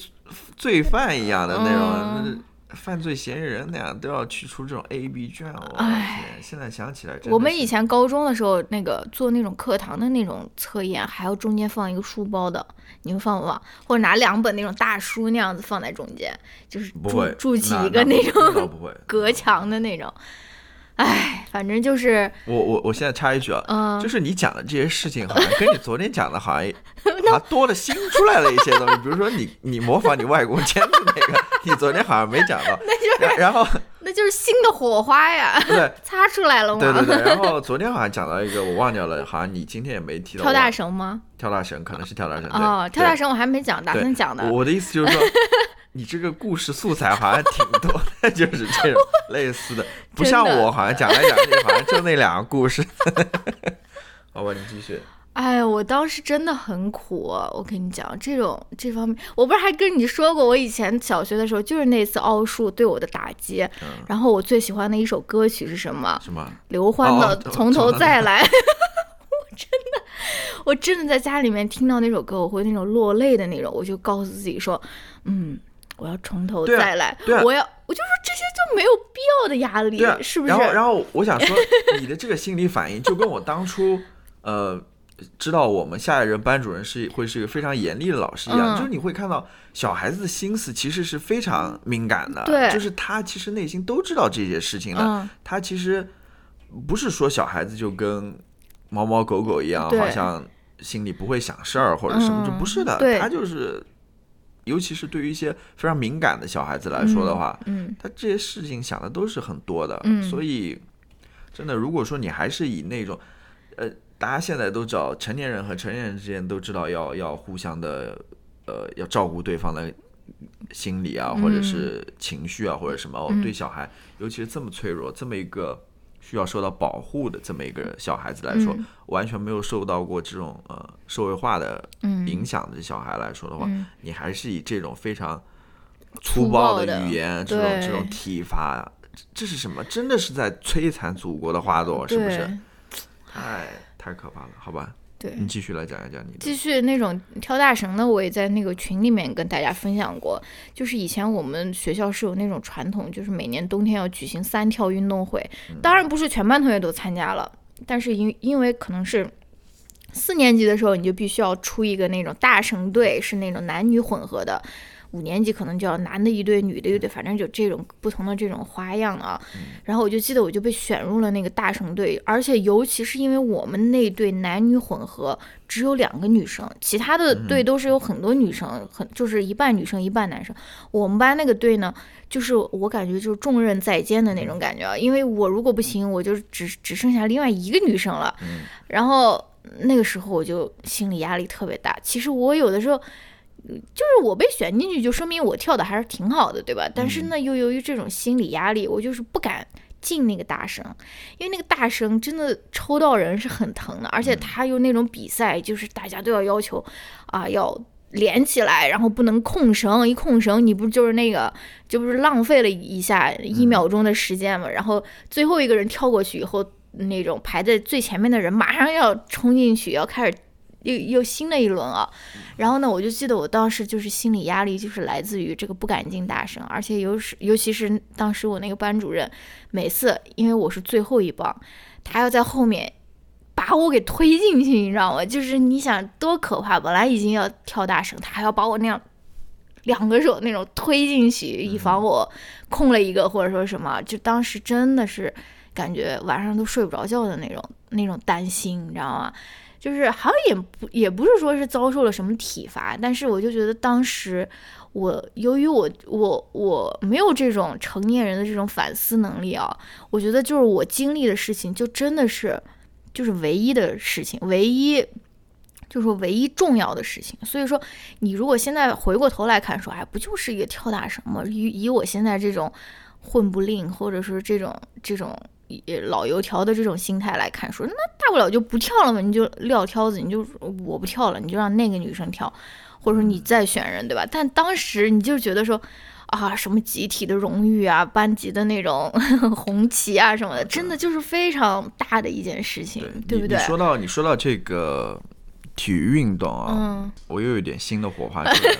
罪犯一样的那种。犯罪嫌疑人那样都要去出这种 A B 卷，我天！现在想起来，我们以前高中的时候，那个做那种课堂的那种测验，还要中间放一个书包的，你们放不放？或者拿两本那种大书那样子放在中间，就是筑筑起一个那种 隔墙的那种。哎，反正就是我我我现在插一句啊，就是你讲的这些事情，好像跟你昨天讲的好像还 多了新出来了一些东西。比如说你你模仿你外公签的那个，你昨天好像没讲到。那就是，然后 那就是新的火花呀，对，擦出来了吗？对对对。然后昨天好像讲到一个，我忘掉了，好像你今天也没提到。跳大绳吗？跳大绳可能是跳大绳。哦，跳大绳我还没讲，打算讲的。我的意思就是说。你这个故事素材好像挺多的，就是这种类似的，不像我好像讲来讲去好像就那两个故事。好吧，你继续。哎，我当时真的很苦，我跟你讲，这种这方面，我不是还跟你说过，我以前小学的时候就是那次奥数对我的打击。然后我最喜欢的一首歌曲是什么？什么？刘欢的《从头再来》。我真的，我真的在家里面听到那首歌，我会那种落泪的那种，我就告诉自己说，嗯。我要从头再来，我要，我就说这些就没有必要的压力，是不是？然后，然后我想说，你的这个心理反应就跟我当初，呃，知道我们下一任班主任是会是一个非常严厉的老师一样，就是你会看到小孩子的心思其实是非常敏感的，对，就是他其实内心都知道这些事情的，他其实不是说小孩子就跟猫猫狗狗一样，好像心里不会想事儿或者什么，就不是的，他就是。尤其是对于一些非常敏感的小孩子来说的话，嗯，他这些事情想的都是很多的，嗯，所以真的，如果说你还是以那种，呃，大家现在都知道，成年人和成年人之间都知道要要互相的，呃，要照顾对方的心理啊，或者是情绪啊，或者什么，对小孩，尤其是这么脆弱，这么一个。需要受到保护的这么一个小孩子来说，完全没有受到过这种呃社会化的影响的小孩来说的话，你还是以这种非常粗暴的语言、这种这种体罚，这是什么？真的是在摧残祖国的花朵，是不是？太太可怕了，好吧。对你继续来讲一讲你继续那种跳大绳的，我也在那个群里面跟大家分享过。就是以前我们学校是有那种传统，就是每年冬天要举行三跳运动会。当然不是全班同学都参加了，但是因因为可能是四年级的时候，你就必须要出一个那种大绳队，是那种男女混合的。五年级可能就要男的一队，女的一队，反正就这种不同的这种花样啊。然后我就记得我就被选入了那个大绳队，而且尤其是因为我们那队男女混合只有两个女生，其他的队都是有很多女生，很就是一半女生一半男生。我们班那个队呢，就是我感觉就是重任在肩的那种感觉啊，因为我如果不行，我就只只剩下另外一个女生了。然后那个时候我就心理压力特别大。其实我有的时候。就是我被选进去，就说明我跳的还是挺好的，对吧？但是呢，又由于这种心理压力，我就是不敢进那个大绳，因为那个大绳真的抽到人是很疼的，而且他又那种比赛，就是大家都要要求啊，要连起来，然后不能控绳，一控绳你不就是那个，就不是浪费了一下一秒钟的时间嘛？然后最后一个人跳过去以后，那种排在最前面的人马上要冲进去，要开始。又又新的一轮啊，然后呢，我就记得我当时就是心理压力，就是来自于这个不敢进大声，而且尤是尤其是当时我那个班主任，每次因为我是最后一棒，他要在后面把我给推进去，你知道吗？就是你想多可怕，本来已经要跳大绳，他还要把我那样两个手那种推进去，以防我空了一个或者说什么，就当时真的是感觉晚上都睡不着觉的那种那种担心，你知道吗？就是好像也不也不是说是遭受了什么体罚，但是我就觉得当时我由于我我我没有这种成年人的这种反思能力啊，我觉得就是我经历的事情就真的是就是唯一的事情，唯一就是唯一重要的事情。所以说，你如果现在回过头来看，说哎，不就是一个跳大绳吗？以以我现在这种混不吝，或者说这种这种。老油条的这种心态来看，说那大不了就不跳了嘛，你就撂挑子，你就我不跳了，你就让那个女生跳，或者说你再选人，对吧？但当时你就觉得说啊，什么集体的荣誉啊，班级的那种红旗啊什么的，真的就是非常大的一件事情，对不对？说到你说到这个体育运动啊，我又有点新的火花出来了，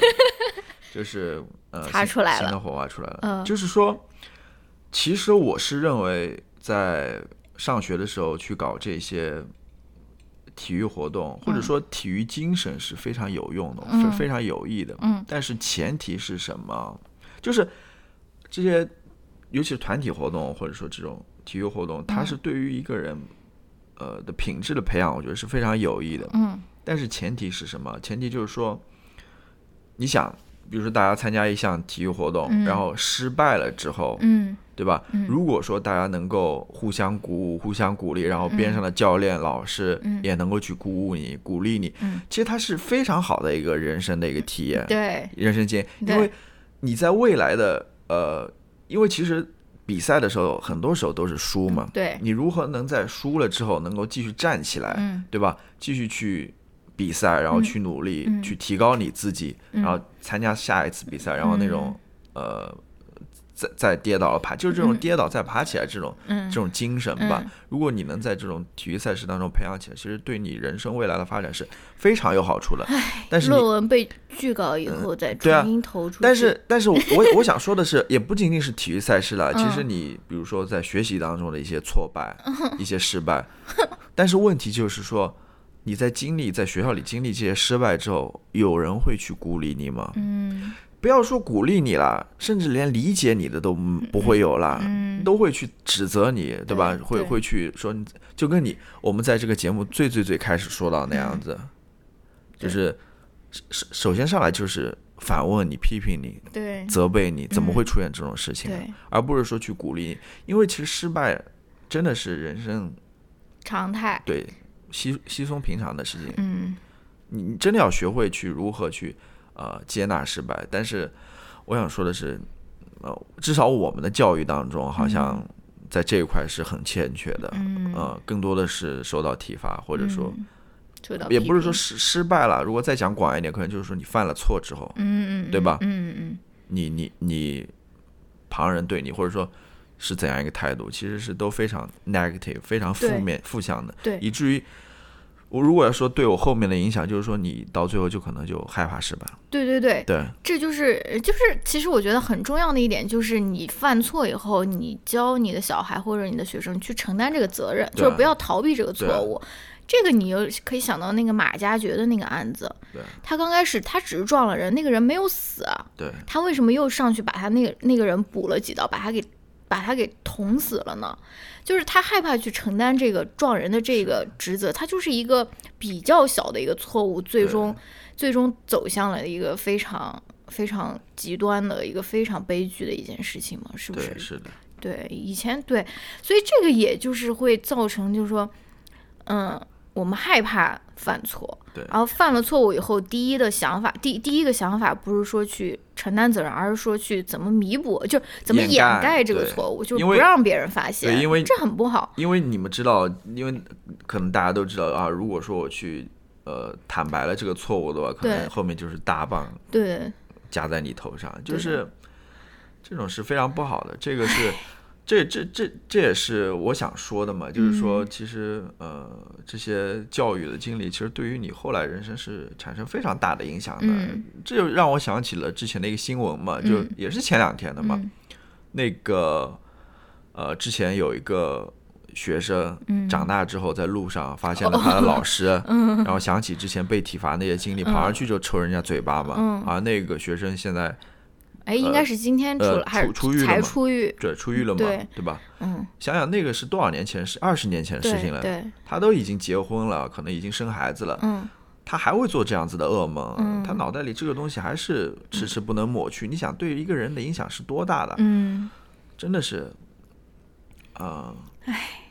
就是呃，擦出来了，新的火花出来了，就是说，其实我是认为。在上学的时候去搞这些体育活动，或者说体育精神是非常有用的，是非常有益的。嗯，但是前提是什么？就是这些，尤其是团体活动，或者说这种体育活动，它是对于一个人呃的品质的培养，我觉得是非常有益的。嗯，但是前提是什么？前提就是说，你想，比如说大家参加一项体育活动，然后失败了之后，嗯。对吧？如果说大家能够互相鼓舞、互相鼓励，然后边上的教练、老师也能够去鼓舞你、鼓励你，其实它是非常好的一个人生的一个体验。对，人生经验，因为你在未来的呃，因为其实比赛的时候，很多时候都是输嘛。对，你如何能在输了之后能够继续站起来？对吧？继续去比赛，然后去努力，去提高你自己，然后参加下一次比赛，然后那种呃。再再跌倒了爬，就是这种跌倒再爬起来这种这种精神吧。如果你能在这种体育赛事当中培养起来，其实对你人生未来的发展是非常有好处的。但是论文被拒稿以后再重新投出。但是，但是我我想说的是，也不仅仅是体育赛事了。其实你比如说在学习当中的一些挫败、一些失败，但是问题就是说，你在经历在学校里经历这些失败之后，有人会去鼓励你吗？嗯。不要说鼓励你了，甚至连理解你的都不会有了，都会去指责你，对吧？会会去说，就跟你我们在这个节目最最最开始说到那样子，就是首首先上来就是反问你、批评你、对责备你，怎么会出现这种事情？而不是说去鼓励你，因为其实失败真的是人生常态，对稀稀松平常的事情。嗯，你你真的要学会去如何去。呃，接纳失败，但是我想说的是，呃，至少我们的教育当中，好像在这一块是很欠缺的，呃，更多的是受到体罚，或者说，也不是说失失败了。如果再讲广一点，可能就是说你犯了错之后，嗯嗯，对吧？嗯嗯嗯，你你你，旁人对你，或者说是怎样一个态度，其实是都非常 negative，非常负面、负向的，对，以至于。我如果要说对我后面的影响，就是说你到最后就可能就害怕失败。对对对对，这就是就是，其实我觉得很重要的一点就是，你犯错以后，你教你的小孩或者你的学生去承担这个责任，就是不要逃避这个错误。这个你又可以想到那个马加爵的那个案子，他刚开始他只是撞了人，那个人没有死，对，他为什么又上去把他那个那个人补了几刀，把他给把他给捅死了呢？就是他害怕去承担这个撞人的这个职责，他就是一个比较小的一个错误，最终最终走向了一个非常非常极端的一个非常悲剧的一件事情嘛，是不是？是的。对，以前对，所以这个也就是会造成，就是说，嗯。我们害怕犯错，对，然后犯了错误以后，第一的想法，第第一个想法不是说去承担责任，而是说去怎么弥补，就怎么掩盖这个错误，就不让别人发现，对因为这很不好。因为你们知道，因为可能大家都知道啊，如果说我去呃坦白了这个错误的话，可能后面就是大棒对。夹在你头上，就是这种是非常不好的，这个是。这这这这也是我想说的嘛，就是说，其实呃，这些教育的经历，其实对于你后来人生是产生非常大的影响的。这就让我想起了之前的一个新闻嘛，就也是前两天的嘛。那个呃，之前有一个学生长大之后在路上发现了他的老师，然后想起之前被体罚那些经历，跑上去就抽人家嘴巴嘛。啊，那个学生现在。哎，应该是今天出呃，还是出出狱了才出狱？对，出狱了嘛，对对吧？嗯，想想那个是多少年前，是二十年前的事情了。对对，他都已经结婚了，可能已经生孩子了，嗯他还会做这样子的噩梦，嗯他脑袋里这个东西还是迟迟不能抹去。你想，对于一个人的影响是多大的？嗯，真的是，啊、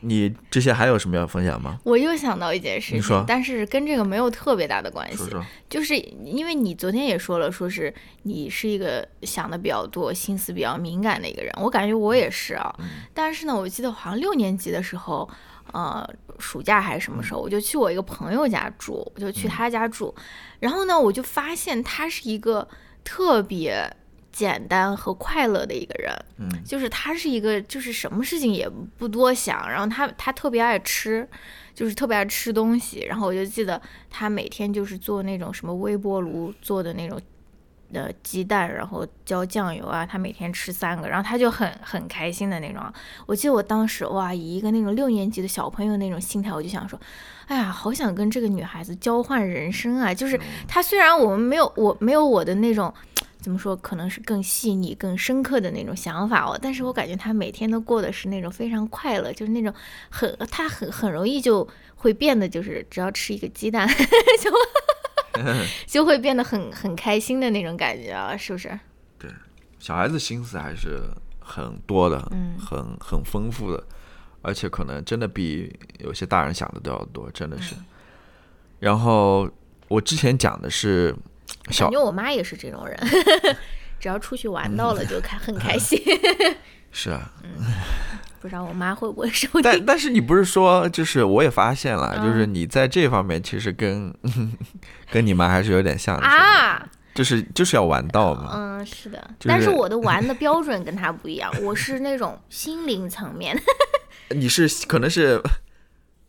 你这些还有什么要分享吗？我又想到一件事你说情，但是跟这个没有特别大的关系，说说。就是因为你昨天也说了，说是你是一个想的比较多、心思比较敏感的一个人，我感觉我也是啊。但是呢，我记得好像六年级的时候，呃，暑假还是什么时候，我就去我一个朋友家住，我就去他家住，然后呢，我就发现他是一个特别简单和快乐的一个人，嗯就是他是一个就是什么事情也不多想，然后他他特别爱吃，就是特别爱吃东西，然后我就记得他每天就是做那种什么微波炉做的那种。呃，鸡蛋，然后浇酱油啊，他每天吃三个，然后他就很很开心的那种啊。我记得我当时哇，以一个那种六年级的小朋友那种心态，我就想说，哎呀，好想跟这个女孩子交换人生啊！就是她虽然我们没有我没有我的那种怎么说，可能是更细腻、更深刻的那种想法哦，但是我感觉他每天都过的是那种非常快乐，就是那种很他很很容易就会变得就是只要吃一个鸡蛋 就 就会变得很很开心的那种感觉啊，是不是？对小孩子心思还是很多的，嗯很很丰富的，而且可能真的比有些大人想的都要多，真的嗯是。然后我之前讲的是小感觉我妈也是这种人，只要出去玩到了就开很开心。是啊，不知道我妈会不会收听？但但是你不是说，就是我也发现了，嗯就是你在这方面其实跟 跟你妈还是有点像的，啊，就是就是要玩到嘛。嗯，是的，就是但是我的玩的标准跟她不一样，我是那种心灵层面。你是可能是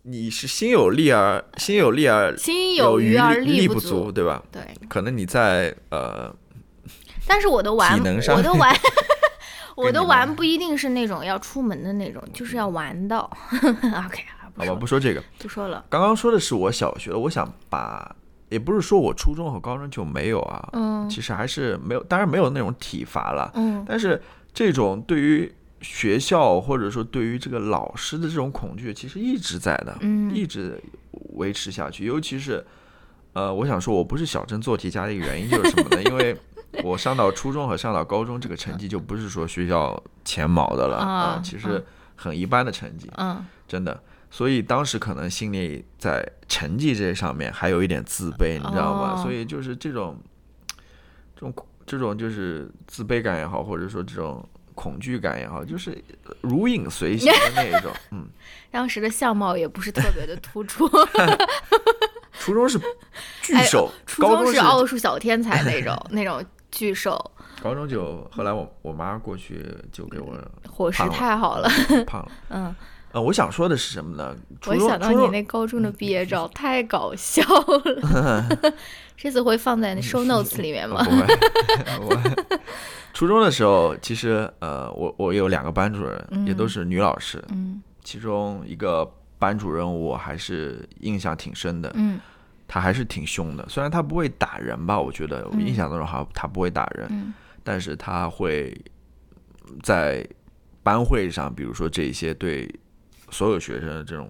你是心有力而心有力而心有余而力不足，。对吧？对，可能你在呃，但是我的玩，体能上我的玩，我的玩不一定是那种要出门的那种，就是要玩到。OK，好吧，不说这个。不说了。刚刚说的是我小学的，我想把，也不是说我初中和高中就没有啊，嗯其实还是没有，当然没有那种体罚了，嗯但是这种对于学校或者说对于这个老师的这种恐惧，其实一直在的，嗯一直维持下去。尤其是，呃，我想说，我不是小镇做题家的一个原因就是什么呢？因为 我上到初中和上到高中，这个成绩就不是说学校前茅的了啊啊，其实很一般的成绩，嗯真的。所以当时可能心里在成绩这上面还有一点自卑，你知道吗？哦所以就是这种，这种这种就是自卑感也好，或者说这种恐惧感也好，就是如影随形的 那一种。嗯，当时的相貌也不是特别的突出，初中是巨哎瘦，初中是奥数小天才那种 那种巨瘦，高中就后来我我妈过去就给我伙食太好了。胖了。嗯，呃，我想说的是什么呢？我想到你那高中的毕业照太搞笑了，这次会放在那 show notes 里面吗？初中的时候，其实呃，我我有两个班主任，也都是女老师，嗯。其中一个班主任我还是印象挺深的，嗯她还是挺凶的，虽然她不会打人吧，我觉得我印象当中好像她不会打人，嗯但是她会在班会上，比如说这一些对所有学生的这种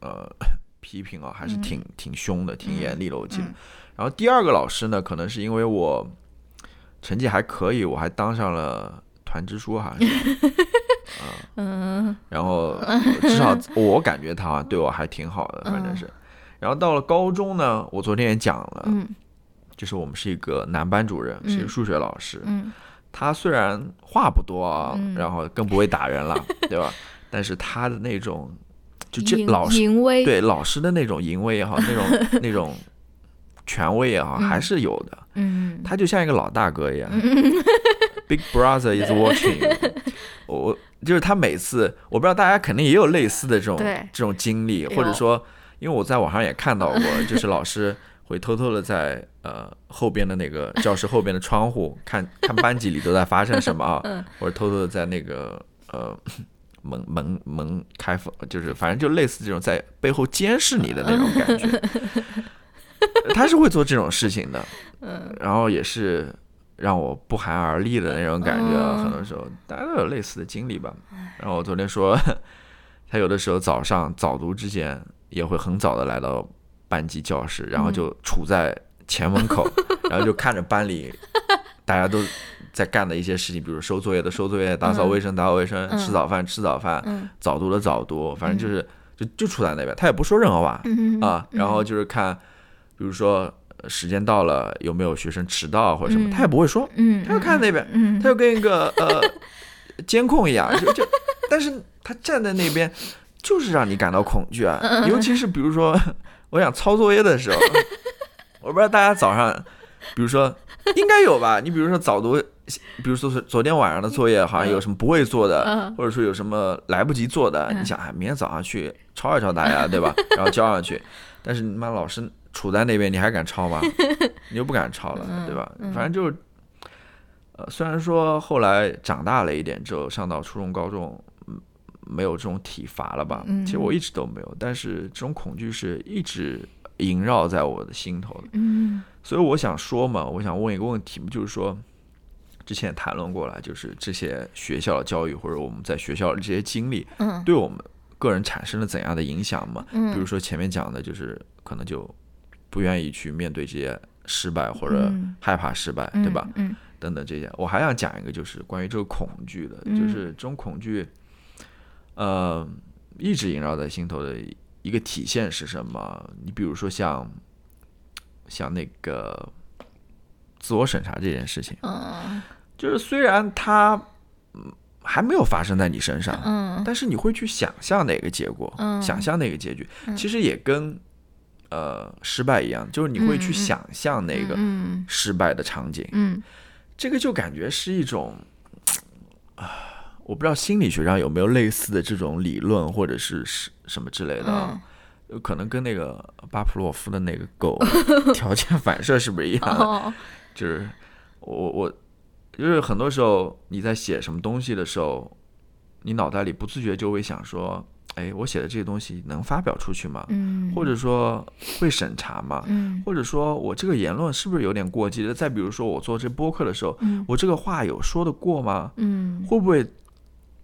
呃 批评啊，还是挺、挺凶的，挺严厉的，我记得。嗯然后第二个老师呢，可能是因为我成绩还可以，我还当上了团支书，好像是。嗯然后至少我感觉他对我还挺好的，反正是。然后到了高中呢，我昨天也讲了，嗯就是我们是一个男班主任，是一个数学老师。嗯他虽然话不多啊，嗯然后更不会打人了，对吧？但是他的那种，就这老师对老师的那种淫威也好，那种那种权威也好，嗯。还是有的。嗯。他就像一个老大哥一样，Big Brother is watching 我。我就是他每次，我不知道大家肯定也有类似的这种这种经历，或者说，因为我在网上也看到过，就是老师会偷偷的在呃后边的那个教室后边的窗户看看班级里都在发生什么啊，嗯。或者偷偷的在那个呃门门门开放，就是反正就类似这种在背后监视你的那种感觉。他是会做这种事情的，嗯然后也是让我不寒而栗的那种感觉。嗯很多时候大家都有类似的经历吧。然后我昨天说，他有的时候早上早读之前也会很早的来到班级教室，然后就杵在前门口，然后就看着班里大家都在干的一些事情，比如收作业的收作业、打扫卫生打扫卫生、嗯。吃早饭吃早饭、嗯。早读的早读，反正就是就就处在那边，他也不说任何话。嗯啊，然后就是看，比如说呃时间到了有没有学生迟到或者什么，嗯。他也不会说，嗯，他就看那边，嗯，他就跟一个呃 监控一样，就就，但是他站在那边，就是让你感到恐惧啊，嗯。尤其是比如说 我想抄作业的时候，我不知道大家早上，比如说 应该有吧，你比如说早读。比如说是昨天晚上的作业，好像有什么不会做的，嗯或者说有什么来不及做的，嗯你想，哎，明天早上去抄一抄大家，对吧？然后交上去。但是你妈老师杵在那边，你还敢抄吗？你又不敢抄了，对吧？嗯反正就是，呃，虽然说后来长大了一点之后，上到初中、高中，嗯，没有这种体罚了吧？嗯其实我一直都没有，但是这种恐惧是一直萦绕在我的心头的。嗯所以我想说嘛，我想问一个问题，就是说，之前也谈论过了，就是这些学校的教育或者我们在学校的这些经历，嗯对我们个人产生了怎样的影响嘛？嗯，比如说前面讲的，就是可能就不愿意去面对这些失败，或者嗯害怕失败，嗯对吧？？嗯等等这些，我还想讲一个，就是关于这个恐惧的，嗯就是这种恐惧，呃，一直萦绕在心头的一个体现是什么？你比如说像像那个自我审查这件事情，嗯。就是虽然它嗯还没有发生在你身上，嗯。但是你会去想象那个结果，嗯。想象那个结局，嗯。其实也跟呃失败一样，就是你会去想象那个嗯失败的场景，嗯。这个就感觉是一种啊，我不知道心理学上有没有类似的这种理论或者是是什么之类的啊，有可能跟那个巴甫洛夫的那个狗 条件反射是不是一样的？哦就是我我就是很多时候你在写什么东西的时候，你脑袋里不自觉就会想说，哎，我写的这些东西能发表出去吗？嗯或者说会审查吗？嗯或者说我这个言论是不是有点过激了？再比如说我做这播客的时候，嗯我这个话有说得过吗？嗯会不会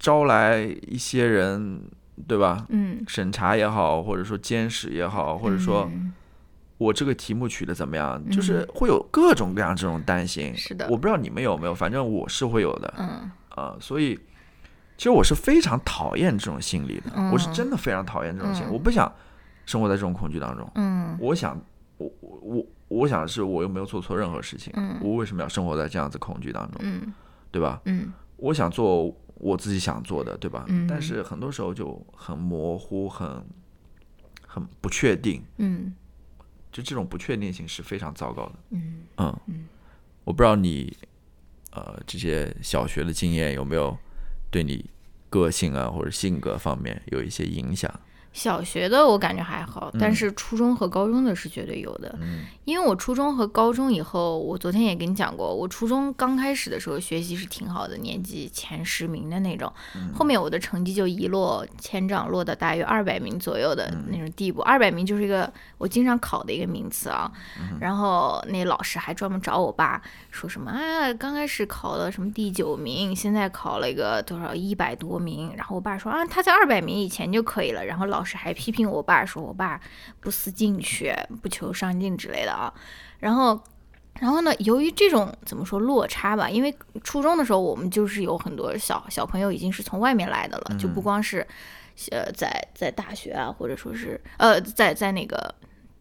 招来一些人，对吧？嗯，审查也好，或者说监视也好，或者说嗯。我这个题目取的怎么样，就是会有各种各样这种担心。是的。我不知道你们有没有，反正我是会有的嗯。啊、所以，其实我是非常讨厌这种心理的，嗯。我是真的非常讨厌这种心理，嗯。我不想生活在这种恐惧当中。嗯。我想，我我我我想的是，我又没有做错任何事情，嗯。我为什么要生活在这样子恐惧当中，嗯。对吧？嗯。我想做我自己想做的，对吧？嗯但是很多时候就很模糊，很很不确定，嗯就这种不确定性是非常糟糕的。嗯嗯嗯我不知道你呃这些小学的经验有没有对你个性啊或者性格方面有一些影响？小学的我感觉还好，但嗯是初中和高中的是绝对有的。嗯因为我初中和高中以后，我昨天也跟你讲过，我初中刚开始的时候学习是挺好的，年级前十名的那种，后面我的成绩就一落千丈，落到大约二百名左右的那种地步。二百名就是一个我经常考的一个名次啊。然后那老师还专门找我爸说什么，啊，刚开始考了什么第九名，现在考了一个多少一百多名。然后我爸说啊，他在二百名以前就可以了。然后老师还批评我爸说，我爸不思进取，不求上进之类的啊。然后，然后呢，由于这种怎么说落差吧，因为初中的时候我们就是有很多小小朋友已经是从外面来的了，就不光是呃在在大学啊，或者说是呃在在那个。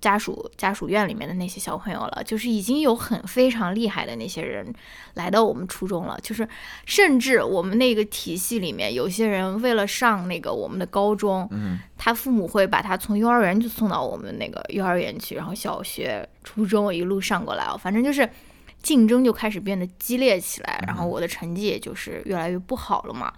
家属家属院里面的那些小朋友了，就是已经有很非常厉害的那些人来到我们初中了，就是甚至我们那个体系里面，有些人为了上那个我们的高中，嗯他父母会把他从幼儿园就送到我们那个幼儿园去，然后小学、初中一路上过来哦，反正就是竞争就开始变得激烈起来，然后我的成绩也就是越来越不好了嘛。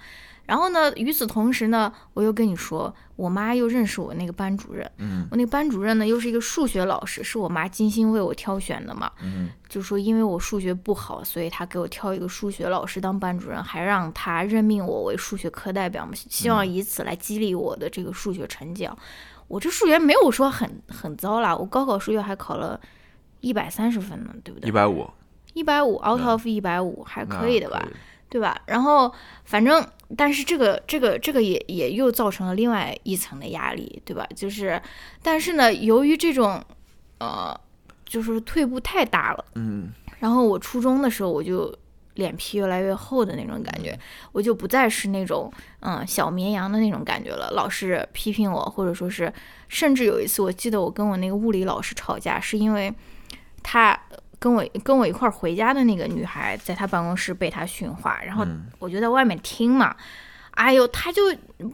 然后呢，与此同时呢，我又跟你说，我妈又认识我那个班主任，嗯我那个班主任呢又是一个数学老师，是我妈精心为我挑选的嘛。嗯就说因为我数学不好，所以他给我挑一个数学老师当班主任，还让他任命我为数学课代表嘛，希望以此来激励我的这个数学成绩啊。我这数学没有说很很糟啦，我高考数学还考了一百三十分呢，对不对？一百五，一百五，out 嗯 of 一百五还可以的吧，对吧？然后反正，但是这个这个这个也也又造成了另外一层的压力，对吧？就是，但是呢，由于这种呃，就是退步太大了，嗯然后我初中的时候我就脸皮越来越厚的那种感觉，我就不再是那种嗯小绵羊的那种感觉了。老师批评我，或者说是，甚至有一次我记得我跟我那个物理老师吵架，是因为他跟我跟我一块儿回家的那个女孩在他办公室被他训话，然后嗯我就在外面听嘛。哎呦，他就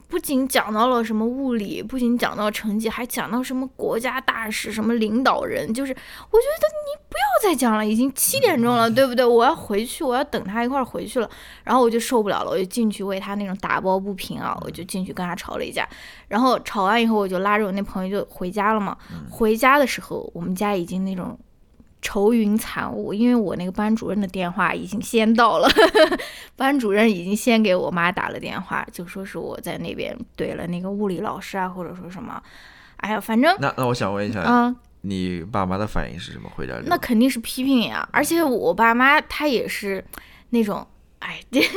不仅讲到了什么物理，不仅讲到成绩，还讲到什么国家大事、什么领导人，就是我觉得你不要再讲了，已经七点钟了，对不对？我要回去，我要等他一块儿回去了。然后我就受不了了，我就进去为他那种打抱不平啊，我就进去跟他吵了一架。然后吵完以后，我就拉着我那朋友就回家了嘛。回家的时候，我们家已经那种愁云惨雾，因为我那个班主任的电话已经先到了，班主任已经先给我妈打了电话，就说是我在那边怼了那个物理老师啊，或者说什么。哎呀，反正那那我想问一下，嗯，你爸妈的反应是什么？回家那肯定是批评呀。而且我爸妈他也是那种，哎，就是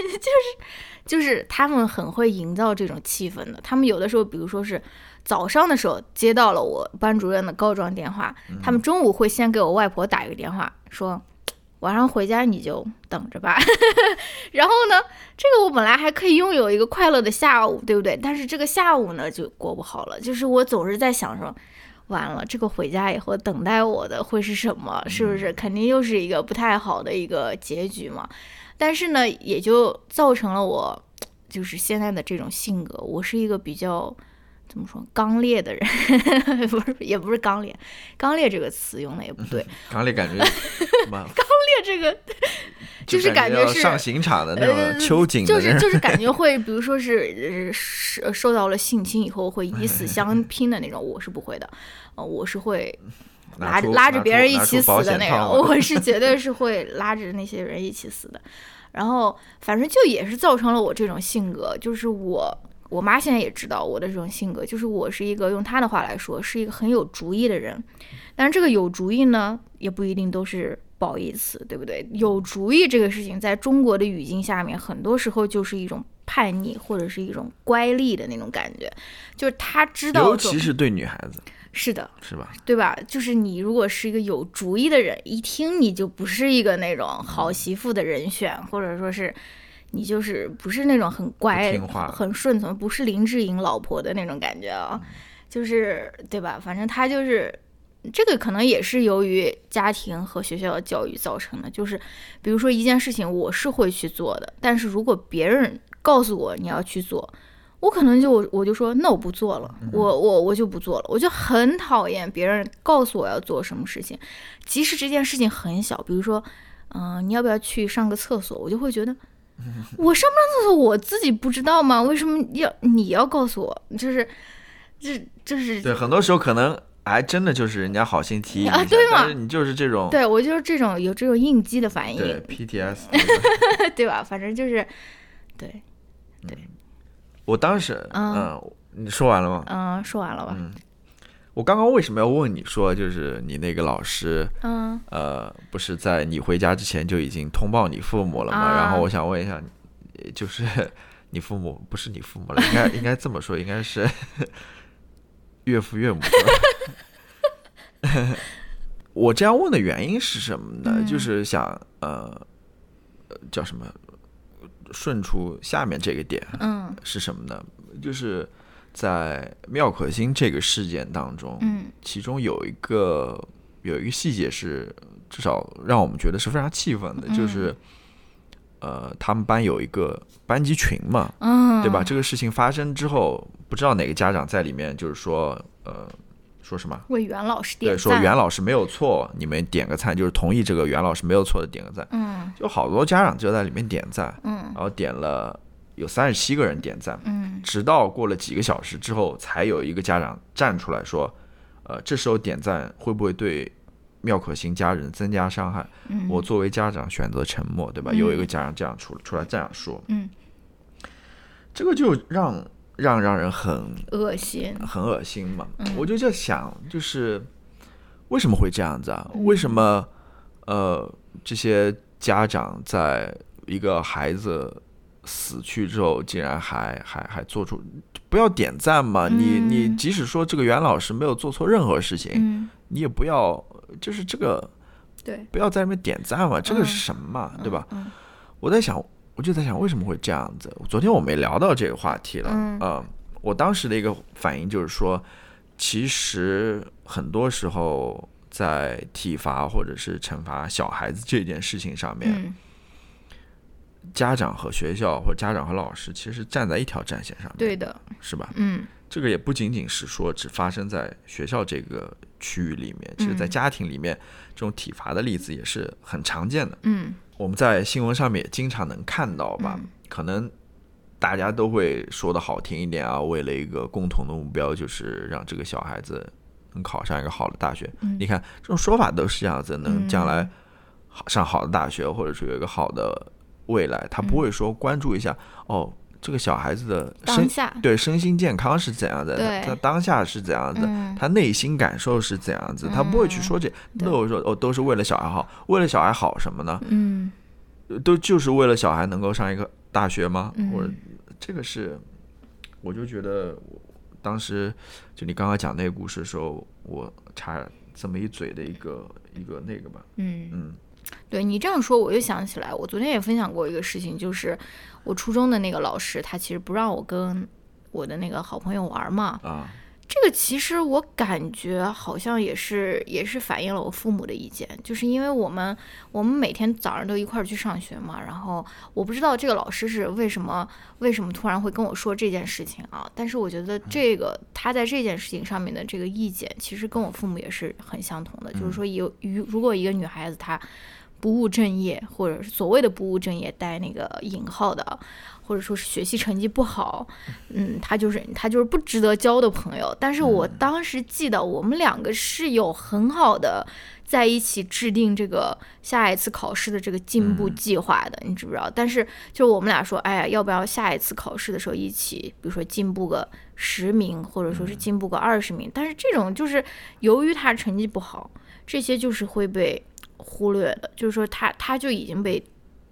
就是他们很会营造这种气氛的。他们有的时候，比如说是早上的时候接到了我班主任的告状电话，他们中午会先给我外婆打一个电话，说晚上回家你就等着吧。然后呢，这个我本来还可以拥有一个快乐的下午，对不对？但是这个下午呢就过不好了，就是我总是在想说。完了，这个回家以后等待我的会是什么？是不是肯定又是一个不太好的一个结局嘛？但是呢，也就造成了我就是现在的这种性格。我是一个比较怎么说刚烈的人，不是也不是刚烈，刚烈这个词用的也不对。刚烈感觉什么？烈这个就是感觉是上刑场的那呃种秋瑾的就是，就是感觉 会，比如说是呃受受到了性侵以后会以死相 拼的那种，我是不会的，呃，我是会拉着拉着别人一起死的那种，我是绝对是会拉着那些人一起死的。然后反正就也是造成了我这种性格，就是我我妈现在也知道我的这种性格，就是我是一个用她的话来说是一个很有主意的人，但是这个有主意呢，也不一定都是褒义词，对不对？有主意这个事情，在中国的语境下面，很多时候就是一种叛逆或者是一种乖戾的那种感觉，就是她知道尤其是对女孩子，是的，是吧？对吧？就是你如果是一个有主意的人，一听你就不是一个那种好媳妇的人选，或者说是你就是不是那种很乖、听话很顺从，不是林志颖老婆的那种感觉啊，就是对吧？反正他就是这个，可能也是由于家庭和学校的教育造成的。就是比如说一件事情，我是会去做的，但是如果别人告诉我你要去做，我可能就我我就说那我不做了，我我我就不做了，我就很讨厌别人告诉我要做什么事情，即使这件事情很小，比如说，嗯、你要不要去上个厕所，我就会觉得。我上不上厕所我自己不知道吗？为什么要你要告诉我？就是，这就是对，很多时候可能还真的就是人家好心提啊对吗你就是这种对我就是这种有这种应激的反应，对 PTS 那个。对吧？反正就是，对，对我当时，嗯嗯，你说完了吗？嗯，说完了吧？我刚刚为什么要问你说，就是你那个老师，嗯呃，不是在你回家之前就已经通报你父母了吗？啊然后我想问一下，呃就是 你父母不是你父母了，应该应该这么说，应该是 岳父岳母。我这样问的原因是什么呢？嗯就是想呃，呃叫什么？顺出下面这个点嗯是什么呢？就是在妙可欣这个事件当中，嗯其中有一个有一个细节是，至少让我们觉得是非常气愤的，就是，呃，他们班有一个班级群嘛，嗯，对吧？？这个事情发生之后，不知道哪个家长在里面就是说，呃，说什么？为袁老师对，点赞，说袁老师没有错，你们点个赞，就是同意这个袁老师没有错的点个赞。嗯就好多家长就在里面点赞，嗯然后点了有三十七个人点赞，嗯直到过了几个小时之后，才有一个家长站出来说，呃，这时候点赞会不会对妙可欣家人增加伤害？嗯，我作为家长选择沉默，对吧？嗯有一个家长这样出出来这样说，嗯这个就让让让人很恶心，很恶心嘛。嗯我就在想，就是为什么会这样子啊？为什么呃，这些家长在一个孩子死去之后，竟然还还还做出不要点赞嘛？你你嗯即使说这个袁老师没有做错任何事情，嗯，你也不要就是这个对，不要在那边点赞嘛，这个嗯是什么嘛，对吧？嗯我在想，我就在想为什么会这样子。昨天我们也聊到这个话题了，嗯呃我当时的一个反应就是说，其实很多时候在体罚或者是惩罚小孩子这件事情上面，嗯家长和学校或者家长和老师其实是站在一条战线上面，对的，是吧？嗯。这个也不仅仅是说只发生在学校这个区域里面，其实在嗯家庭里面，这种体罚的例子也是很常见的。嗯。我们在新闻上面也经常能看到吧，嗯。可能大家都会说的好听一点啊，为了一个共同的目标，就是让这个小孩子能考上一个好的大学。嗯。你看这种说法都是这样子，能将来嗯好上好的大学，或者是有一个好的未来，他不会说关注一下、哦，这个小孩子的身对身心健康是怎样的，他他当下是怎样的，嗯。他内心感受是怎样子，他不会去说这，对。都会说哦，都是为了小孩好，为了小孩好什么呢？嗯。都就是为了小孩能够上一个大学吗？嗯。或者这个是，我就觉得我当时就你刚刚讲那个故事的时候，我插这么一嘴的一个一个那个吧，嗯。嗯对你这样说，我又想起来，我昨天也分享过一个事情，就是我初中的那个老师，他其实不让我跟我的那个好朋友玩嘛。这个其实我感觉好像也是也是反映了我父母的意见，就是因为我们我们每天早上都一块儿去上学嘛，然后我不知道这个老师是为什么为什么突然会跟我说这件事情啊，但是我觉得这个他在这件事情上面的这个意见，其实跟我父母也是很相同的，就是说有如如果一个女孩子她不务正业，或者是所谓的不务正业带那个引号的啊，或者说是学习成绩不好，嗯，他就是他就是不值得交的朋友。但是我当时记得我们两个是有很好的在一起制定这个下一次考试的这个进步计划的，你知不知道？但是就我们俩说，哎呀，要不要下一次考试的时候一起，比如说进步个十名，或者说是进步个二十名？但是这种就是由于他成绩不好，这些就是会被忽略的，就是说他他就已经被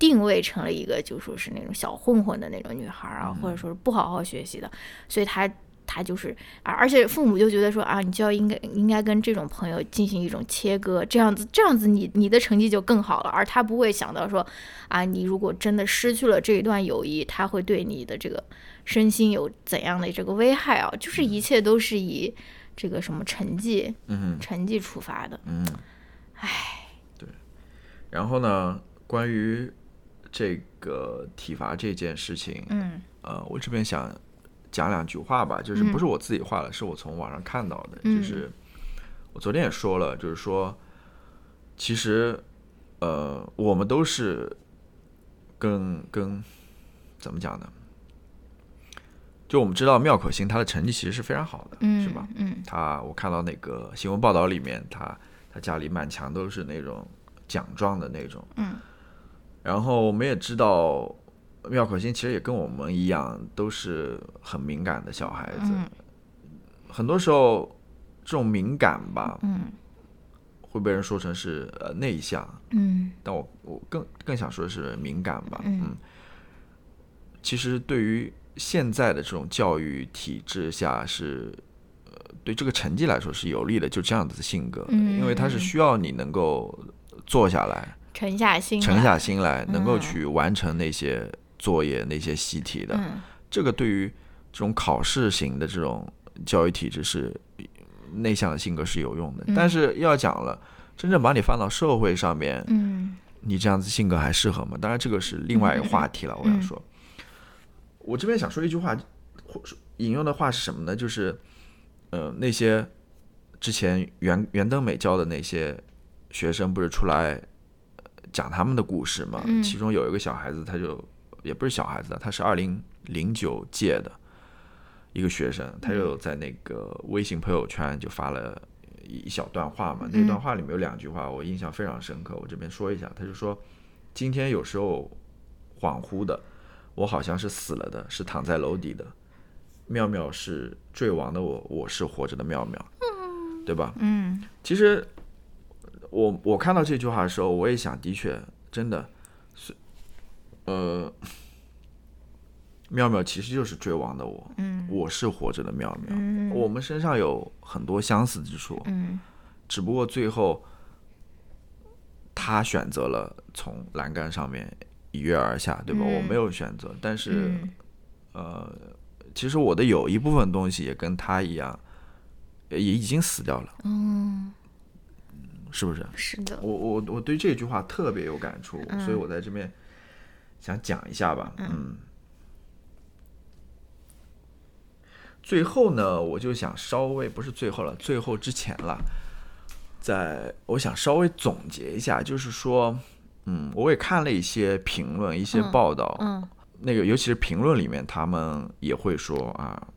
定位成了一个就说是那种小混混的那种女孩儿啊，或者说是不好好学习的，所以她她就是啊，而且父母就觉得说啊，你就要应该应该跟这种朋友进行一种切割，这样子这样子你你的成绩就更好了，而他不会想到说啊，你如果真的失去了这一段友谊，他会对你的这个身心有怎样的这个危害啊？就是一切都是以这个什么成绩嗯成绩出发的，嗯，对。然后呢，关于这个体罚这件事情，嗯。呃，我这边想讲两句话吧，就是不是我自己画的，是我从网上看到的，嗯。就是我昨天也说了，就是说，其实呃，我们都是跟跟怎么讲呢？就我们知道妙可欣她的成绩其实是非常好的，嗯，是吧？嗯。她我看到那个新闻报道里面，她她家里满墙都是那种奖状的那种，嗯然后我们也知道，妙可欣其实也跟我们一样，都是很敏感的小孩子。嗯很多时候，这种敏感吧，嗯会被人说成是呃内向，嗯但我我更更想说的是敏感吧。嗯其实对于现在的这种教育体制下是。呃对这个成绩来说是有利的，就这样子的性格，嗯因为他是需要你能够坐下来，沉下心来，沉下心来，能够嗯去完成那些作业、那些习题的。嗯这个对于这种考试型的这种教育体制是内向的性格是有用的。嗯但是要讲了，真正把你放到社会上面，嗯你这样子性格还适合吗？当然，这个是另外一个话题了。我想说，我这边想说一句话，或引用的话是什么呢？就是，呃，那些之前袁袁登美教的那些学生，不是出来呃讲他们的故事嘛？嗯其中有一个小孩子，他就也不是小孩子，他是二零零九届的一个学生，他就在那个微信朋友圈就发了一小段话嘛。那段话里面有两句话，我印象非常深刻，我这边说一下。他就说：“今天有时候恍惚的，我好像是死了的，是躺在楼底的。妙妙是坠亡的我，我是活着的妙妙，对吧？嗯其实我我看到这句话的时候，我也想，的确，真的是，呃，妙妙其实就是追亡的我，嗯。我是活着的妙妙，嗯。我们身上有很多相似之处，嗯只不过最后他选择了从栏杆上面一跃而下，对吧？嗯我没有选择，但是、嗯呃，其实我的有一部分东西也跟他一样，也已经死掉了，嗯，是不是？是的，我我我对这句话特别有感触，嗯所以我在这边想讲一下吧。嗯，最后呢，我就想稍微不是最后了，最后之前了，在我想稍微总结一下，就是说，嗯，我也看了一些评论、一些嗯报道，嗯那个尤其是评论里面，他们也会说啊，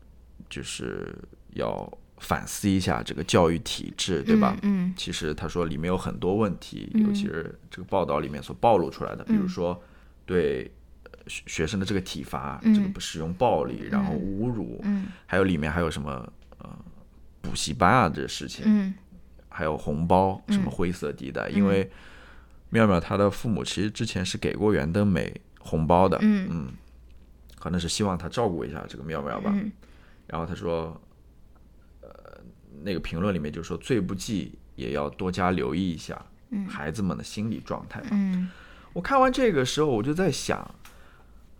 就是要反思一下这个教育体制，对吧？嗯其实他说里面有很多问题，嗯。尤其是这个报道里面所暴露出来的，比如嗯。说对呃学学生的这个体罚，嗯。这个不使用暴力，然后侮辱，嗯。还有里面还有什么呃补习班啊这事情，嗯。还有红包什么嗯。灰色地带，因为妙妙她的父母其实之前是给过袁登美红包的，嗯。可能是希望她照顾一下这个妙妙吧，嗯。然后他说，呃，那个评论里面就说，最不济也要多加留意一下嗯孩子们的心理状态嘛。嗯我看完这个时候，我就在想，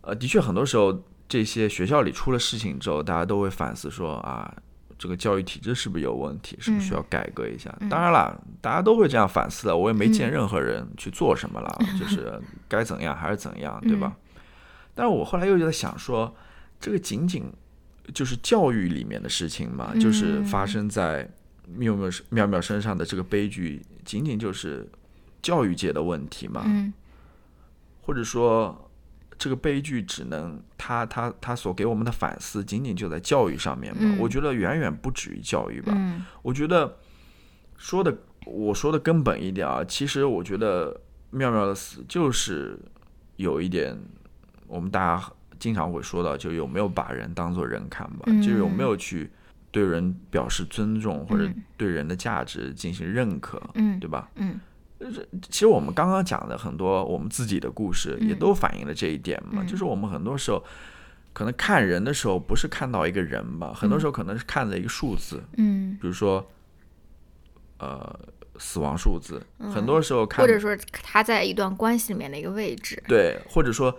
呃，的确很多时候这些学校里出了事情之后，大家都会反思说啊，这个教育体制是不是有问题，是不是需要改革一下？当然了，大家都会这样反思的，我也没见任何人去做什么了，就是该怎样还是怎样，对吧？但是我后来又在想说，这个仅仅就是教育里面的事情嘛，就是发生在妙妙妙妙身上的这个悲剧，仅仅就是教育界的问题嘛，嗯或者说这个悲剧只能他他他所给我们的反思，仅仅就在教育上面嘛？嗯我觉得远远不止于教育吧。嗯我觉得说的我说的根本一点啊，其实我觉得妙妙的死就是有一点，我们大家经常会说到，就有没有把人当做人看吧，嗯。就有没有去对人表示尊重，或者嗯。对人的价值进行认可，嗯对吧？嗯。其实我们刚刚讲的很多我们自己的故事，也嗯都反映了这一点嘛，嗯。就是我们很多时候。可能看人的时候，不是看到一个人吧，很多时候可能是看的一个数字，嗯，比如说，呃，死亡数字，嗯。很多时候看或者说他在一段关系里面的一个位置，对，或者说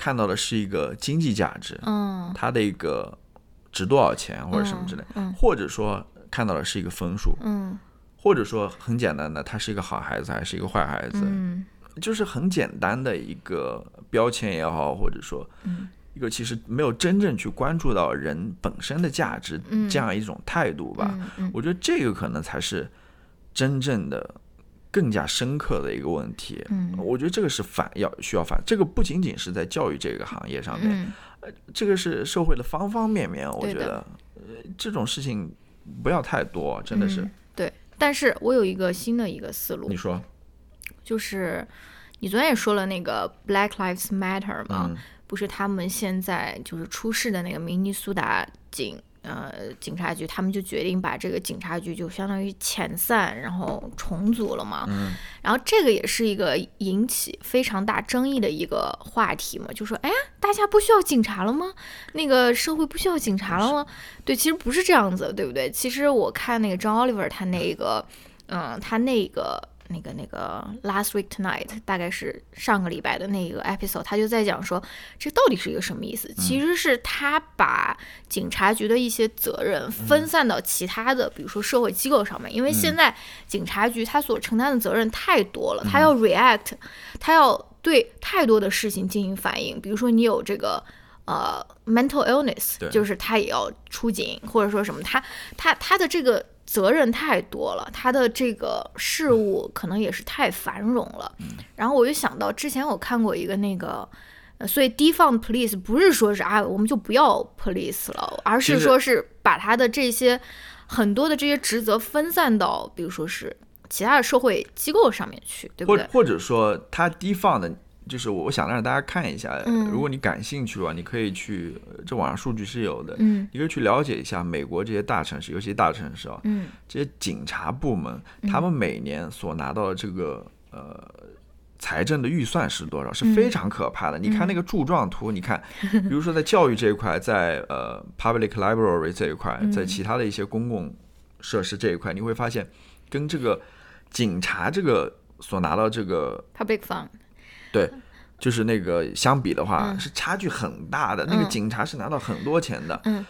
看到的是一个经济价值，嗯。它的一个值多少钱或者什么之类，嗯或者说看到的是一个分数，嗯。或者说很简单的，他是一个好孩子还是一个坏孩子，嗯。就是很简单的一个标签也好，或者说嗯。一个其实没有真正去关注到人本身的价值、嗯。这样一种态度吧。我觉得这个可能才是真正的、更加深刻的一个问题。嗯我觉得这个是反要需要反，这个不仅仅是在教育这个行业上面，嗯这个是社会的方方面面。我觉得，呃，这种事情不要太多，真的是。嗯对。但是我有一个新的一个思路你，说，就是你昨天也说了那个 Black Lives Matter 嘛，嗯不是他们现在就是出事的那个明尼苏达警呃警察局，他们就决定把这个警察局就相当于遣散，然后重组了嘛。嗯然后这个也是一个引起非常大争议的一个话题嘛，就说哎呀，大家不需要警察了吗？那个社会不需要警察了吗？对，其实不是这样子，对不对？其实我看那个 John Oliver 他那个，嗯，他那个。那个那个 Last Week Tonight 大概是上个礼拜的那个 episode，他就在讲说这到底是一个什么意思？其实是他把警察局的一些责任分散到其他的，比如说社会机构上面，因为现在警察局他所承担的责任太多了，他要 react，他要对太多的事情进行反应，比如说你有这个。呃，mental illness 就是他也要出警，或者说什么，他他他的这个责任太多了，他的这个事务可能也是太繁荣了。然后我就想到之前我看过一个那个，呃，所以 defund police 不是说是啊我们就不要 police 了，而是说是把他的这些很多的这些职责分散到，比如说是其他的社会机构上面去，对不对？或或者说他 defund 的就是我想让大家看一下，嗯。如果你感兴趣的话，你可以去，呃这网上数据是有的，嗯。你可以去了解一下美国这些大城市，尤其大城市啊，嗯。这些警察部门，他们每年所拿到的这个呃财政的预算是多少，是非常可怕的。你看那个柱状图，你看，比如说在教育这一块，在呃 public library 这一块，在其他的一些公共设施这一块，你会发现跟这个警察这个所拿到这个，public fund，对。就是那个相比的话，嗯是差距很大的。那个嗯警察是拿到很多钱的，嗯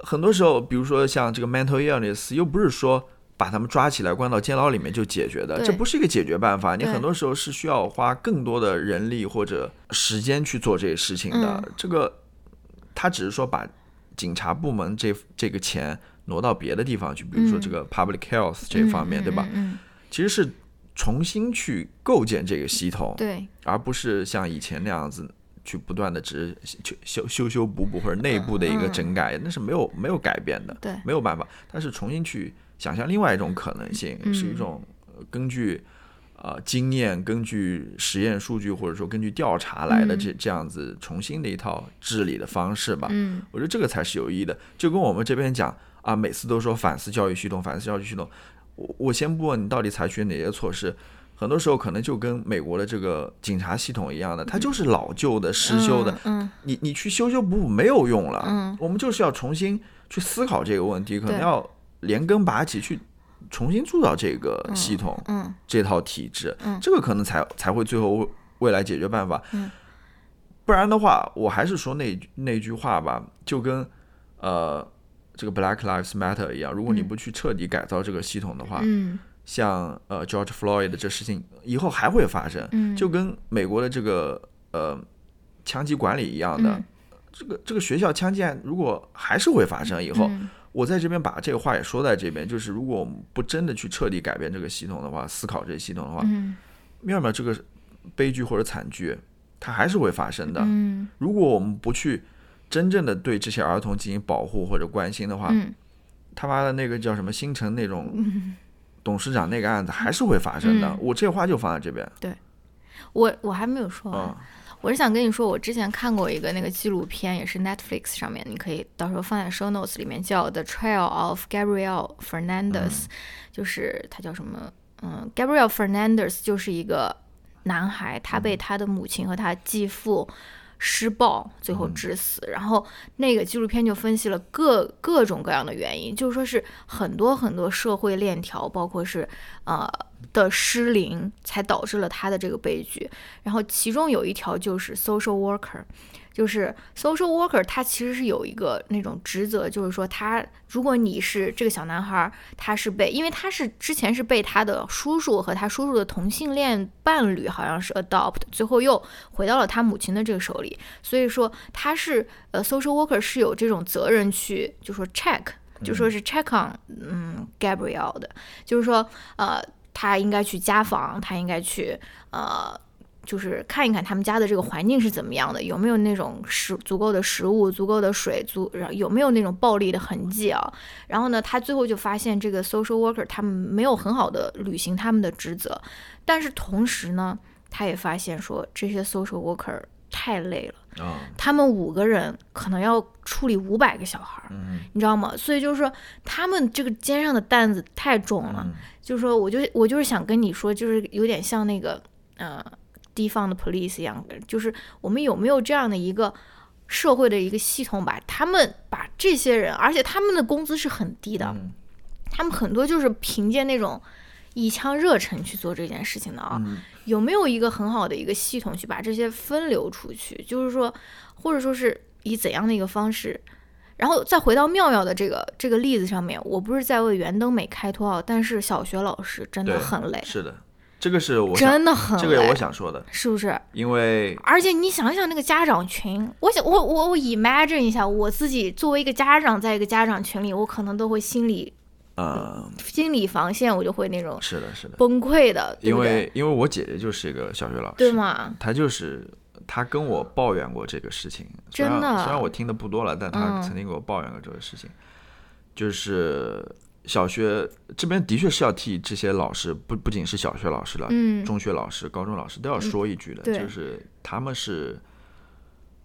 很多时候，比如说像这个 mental illness，又不是说把他们抓起来关到监牢里面就解决的，这不是一个解决办法。你很多时候是需要花更多的人力或者时间去做这些事情的。嗯这个他只是说把警察部门这这个钱挪到别的地方去，比如说嗯这个 public health 这方面，嗯对吧？？嗯，其实是重新去构建这个系统嗯，对，而不是像以前那样子去不断的只是修修修修补补或者内部的一个嗯整改，那是没有没有改变的，对没有办法。但是重新去想象另外一种可能性，嗯是一种呃根据呃经验、根据实验数据或者说根据调查来的嗯这这样子重新的一套治理的方式吧。嗯我觉得这个才是有意义的。就跟我们这边讲啊，每次都说反思教育系统，反思教育系统。我我先不问你到底采取哪些措施，很多时候可能就跟美国的这个警察系统一样的，它就是老旧的、失修的，嗯你你去修修补补没有用了。嗯我们就是要重新去思考这个问题，可能要连根拔起去。重新铸造这个系统，嗯这套体制，嗯这个可能才才会最后未未来解决办法。嗯不然的话，我还是说那那句话吧，就跟呃这个 Black Lives Matter 一样，如果你嗯。不去彻底改造这个系统的话，嗯。像呃 George Floyd 的这事情以后还会发生，嗯，就跟美国的这个呃枪击管理一样的，嗯。这个这个学校枪击案如果还是会发生以后，嗯。我在这边把这个话也说在这边，就是如果我们不真的去彻底改变这个系统的话，思考这个系统的话，嗯。妙妙这个悲剧或者惨剧，它还是会发生的。嗯。如果我们不去真正的对这些儿童进行保护或者关心的话，嗯。他妈的那个叫什么新城那种董事长那个案子还是会发生的。嗯。我这话就放在这边。对。我我还没有说完，啊、我是想跟你说，我之前看过一个那个纪录片，也是 Netflix 上面，你可以到时候放在 show notes 里面，叫《The Trial of Gabriel Fernandez》，就是他叫什么？嗯，Gabriel Fernandez 就是一个男孩，他被他的母亲和他继父施暴，最后致死。然后那个纪录片就分析了各各种各样的原因，就是说是很多很多社会链条，包括是呃的失灵，才导致了他的这个悲剧。然后其中有一条就是 social worker，就是 social worker，他其实是有一个那种职责，就是说他如果你是这个小男孩儿，他是被，因为他是之前是被他的叔叔和他叔叔的同性恋伴侣好像是 adopt，最后又回到了他母亲的这个手里，所以说他是呃 social worker 是有这种责任去就说 check，就说是 check on 嗯 Gabriel 的，就是说呃他应该去家访，他应该去呃。就是看一看他们家的这个环境是怎么样的，有没有那种食足够的食物、足够的水、足然有没有那种暴力的痕迹啊？然后呢，他最后就发现这个 social worker 他们没有很好的履行他们的职责，但是同时呢，他也发现说这些 social worker 太累了，啊，他们五个人可能要处理五百个小孩儿，嗯你知道吗？所以就是说他们这个肩上的担子太重了。嗯就是说，我就我就是想跟你说，就是有点像那个呃地方的 police 一样的，就是我们有没有这样的一个社会的一个系统，把他们把这些人，而且他们的工资是很低的，嗯他们很多就是凭借那种一腔热忱去做这件事情的啊。嗯有没有一个很好的一个系统去把这些分流出去？就是说，或者说是以怎样的一个方式？然后再回到妙妙的这个这个例子上面，我不是在为袁登美开脱啊，但是小学老师真的很累，是的，这个是我真的很，这个我想说的，是不是？因为而且你想一想那个家长群，我想我我我 imagine 一下，我自己作为一个家长，在一个家长群里，我可能都会心里呃，心理防线，我就会那种是的，是的，崩溃的，对因？为因为我姐姐就是一个小学老师，对吗？她就是她跟我抱怨过这个事情，真的虽然我听的不多了，但她嗯曾经给我抱怨过这个事情，就是小学这边的确是要替这些老师，不不仅是小学老师了，嗯，中学老师、高中老师都要说一句的，对。就是他们是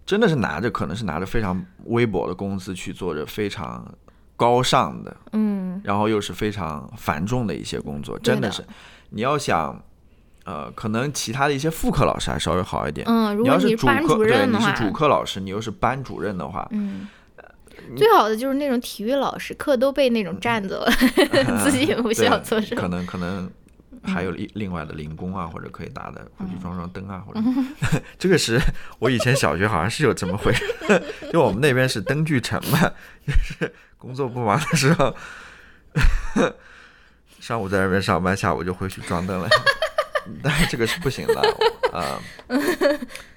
真的是拿着可能是拿着非常微薄的工资去做着非常高尚的，嗯，然后又是非常繁重的一些工作，真的是你要想。呃，可能其他的一些副课老师还稍微好一点。嗯，如果你要是主课，对，你是主课老师，你又是班主任的话，嗯，最好的就是那种体育老师，课都被那种占走了，自己也不需要做什么。可。能可能还有另另外的零工啊，或者可以打的回去装装灯啊，或者 这个是我以前小学好像是有这么回事，就我们那边是灯具城嘛，就是工作不忙的时候，上午在那边上班，下午就回去装灯了。但是这个是不行的，啊、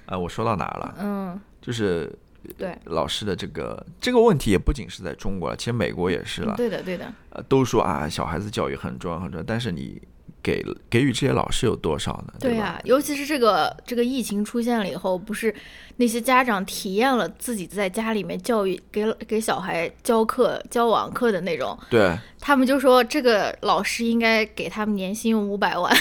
啊，我说到哪儿了？嗯，就是对，老师的这个这个问题也不仅是在中国了，其实美国也是了。对的，对的，呃，都说啊，小孩子教育很重要很重要，但是你给给予这些老师有多少呢？对呀、尤其是这个这个疫情出现了以后，不是那些家长体验了自己在家里面教育给给小孩教课教网课的那种，对他们就说这个老师应该给他们年薪五百万。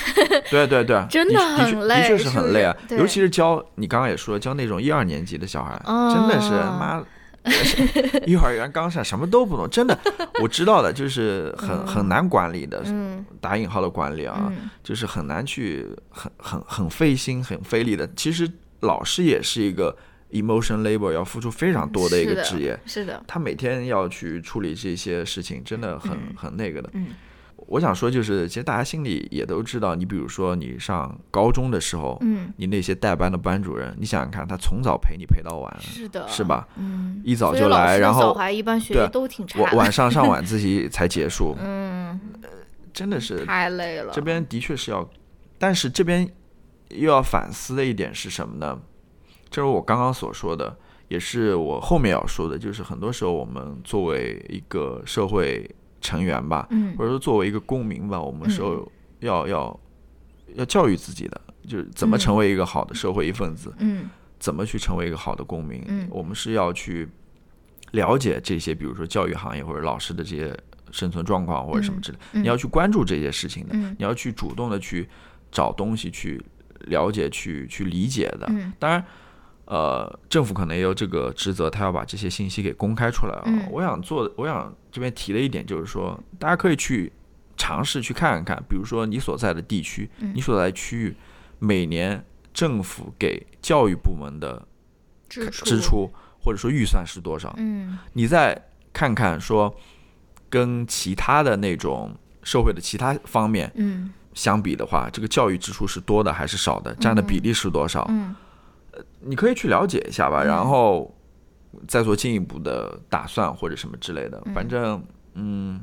对 对对，真的很累的确是很累啊尤其是教你刚刚也说教那种一二年级的小孩，哦真的是妈。幼儿园刚上，什么都不懂，真的，我知道的，就是很很难管理的，嗯。打引号的管理啊，嗯。就是很难去，很很很费心、很费力的。其实老师也是一个 emotion labor，要付出非常多的一个职业。是的，他每天要去处理这些事情，真的很、嗯。很那个的。嗯我想说，就是其实大家心里也都知道，你比如说你上高中的时候，嗯，你那些带班的班主任，你想想看，他从早陪你陪到晚，是的，是？吧？嗯，一早就来，然后小孩一般学对习都挺差，晚晚上上晚自 习才结束，嗯，真的是太累了。这边的确是要，但是这边又要反思的一点是什么呢？正如我刚刚所说的，也是我后面要说的，就是很多时候我们作为一个社会成员吧，嗯。或者说作为一个公民吧，我们是要要要要教育自己的，就是怎么成为一个好的社会一份子，嗯。怎么去成为一个好的公民。嗯。我们是要去了解这些，比如说教育行业或者老师的这些生存状况或者什么之类，嗯。你要去关注这些事情的，嗯。你要去主动的去找东西去了解、去去理解的。嗯。当然，呃，政府可能也有这个职责，他要把这些信息给公开出来啊。嗯。我想做，我想这边提的一点就是说，大家可以去尝试去看一看，比如说你所在的地区，嗯。你所在的区域，每年政府给教育部门的支出。支，出或者说预算是多少，嗯。你再看看说跟其他的那种社会的其他方面嗯。相比的话，这个教育支出是多的还是少的，占的比例是多少？嗯你可以去了解一下吧，嗯然后再做进一步的打算或者什么之类的。嗯反正，嗯，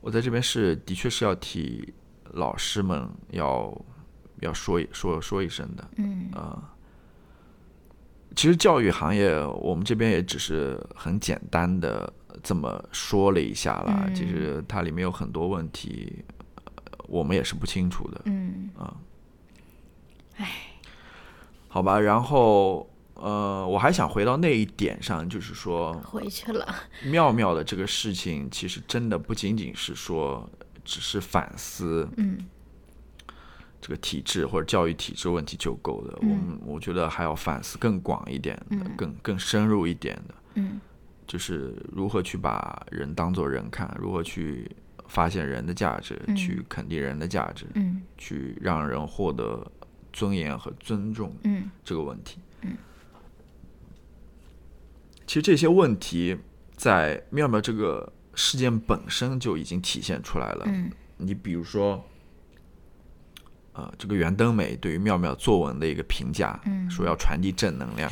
我在这边是的确是要替老师们要要说一说说一声的。嗯啊其实教育行业，我们这边也只是很简单的这么说了一下啦。嗯其实它里面有很多问题，呃我们也是不清楚的。嗯好吧，然后呃，我还想回到那一点上，就是说，回去了，妙妙的这个事情，其实真的不仅仅是说只是反思嗯。这个体制或者教育体制问题就够了。嗯。我们我觉得还要反思更广一点的、嗯。更更深入一点的，嗯。就是如何去把人当做人看，如何去发现人的价值，嗯。去肯定人的价值，嗯。去让人获得尊严和尊重。嗯这个问题。嗯，其实这些问题在妙妙这个事件本身就已经体现出来了。嗯你比如说，呃，这个袁登美对于妙妙作文的一个评价，嗯说要传递正能量。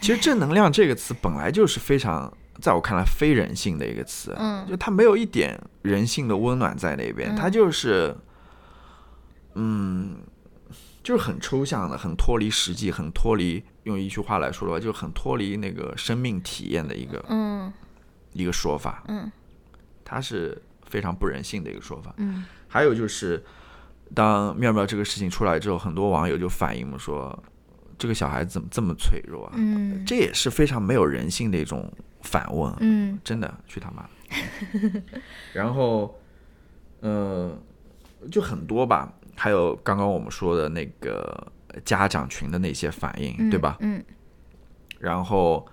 其实“正能量”这个词本来就是非常，在我看来非人性的一个词，嗯就它没有一点人性的温暖在那边，嗯它就是，嗯，就是很抽象的，很脱离实际，很脱离用一句话来说的话，就很脱离那个生命体验的一个嗯一个说法，嗯它是非常不人性的一个说法。嗯还有就是，当妙妙这个事情出来之后，很多网友就反映说，这个小孩子怎么这么脆弱啊？嗯这也是非常没有人性的一种反问，嗯，真的去他妈的！然后，呃，就很多吧。还有刚刚我们说的那个家长群的那些反应，对吧？嗯然后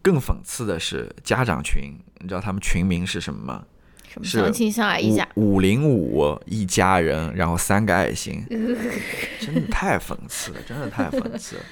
更讽刺的是，家长群，你知道他们群名是什么吗？什么是相亲相爱一家，五五零五一家人，然后三个爱心，真的太讽刺了，真的太讽刺了。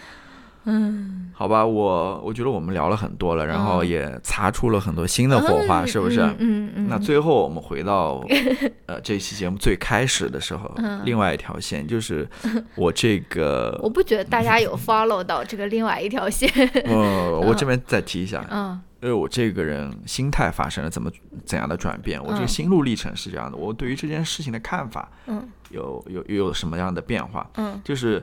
嗯，好吧，我我觉得我们聊了很多了，然后嗯。也擦出了很多新的火花，是不是？嗯嗯嗯，那最后我们回到 呃这期节目最开始的时候，嗯。另外一条线就是我这个 我不觉得大家有 follow 到这个另外一条线。呃，我这边再提一下，嗯。因为我这个人心态发生了怎么怎样的转变，我这个嗯。心路历程是这样的，我对于这件事情的看法嗯。有有有什么样的变化？嗯。就是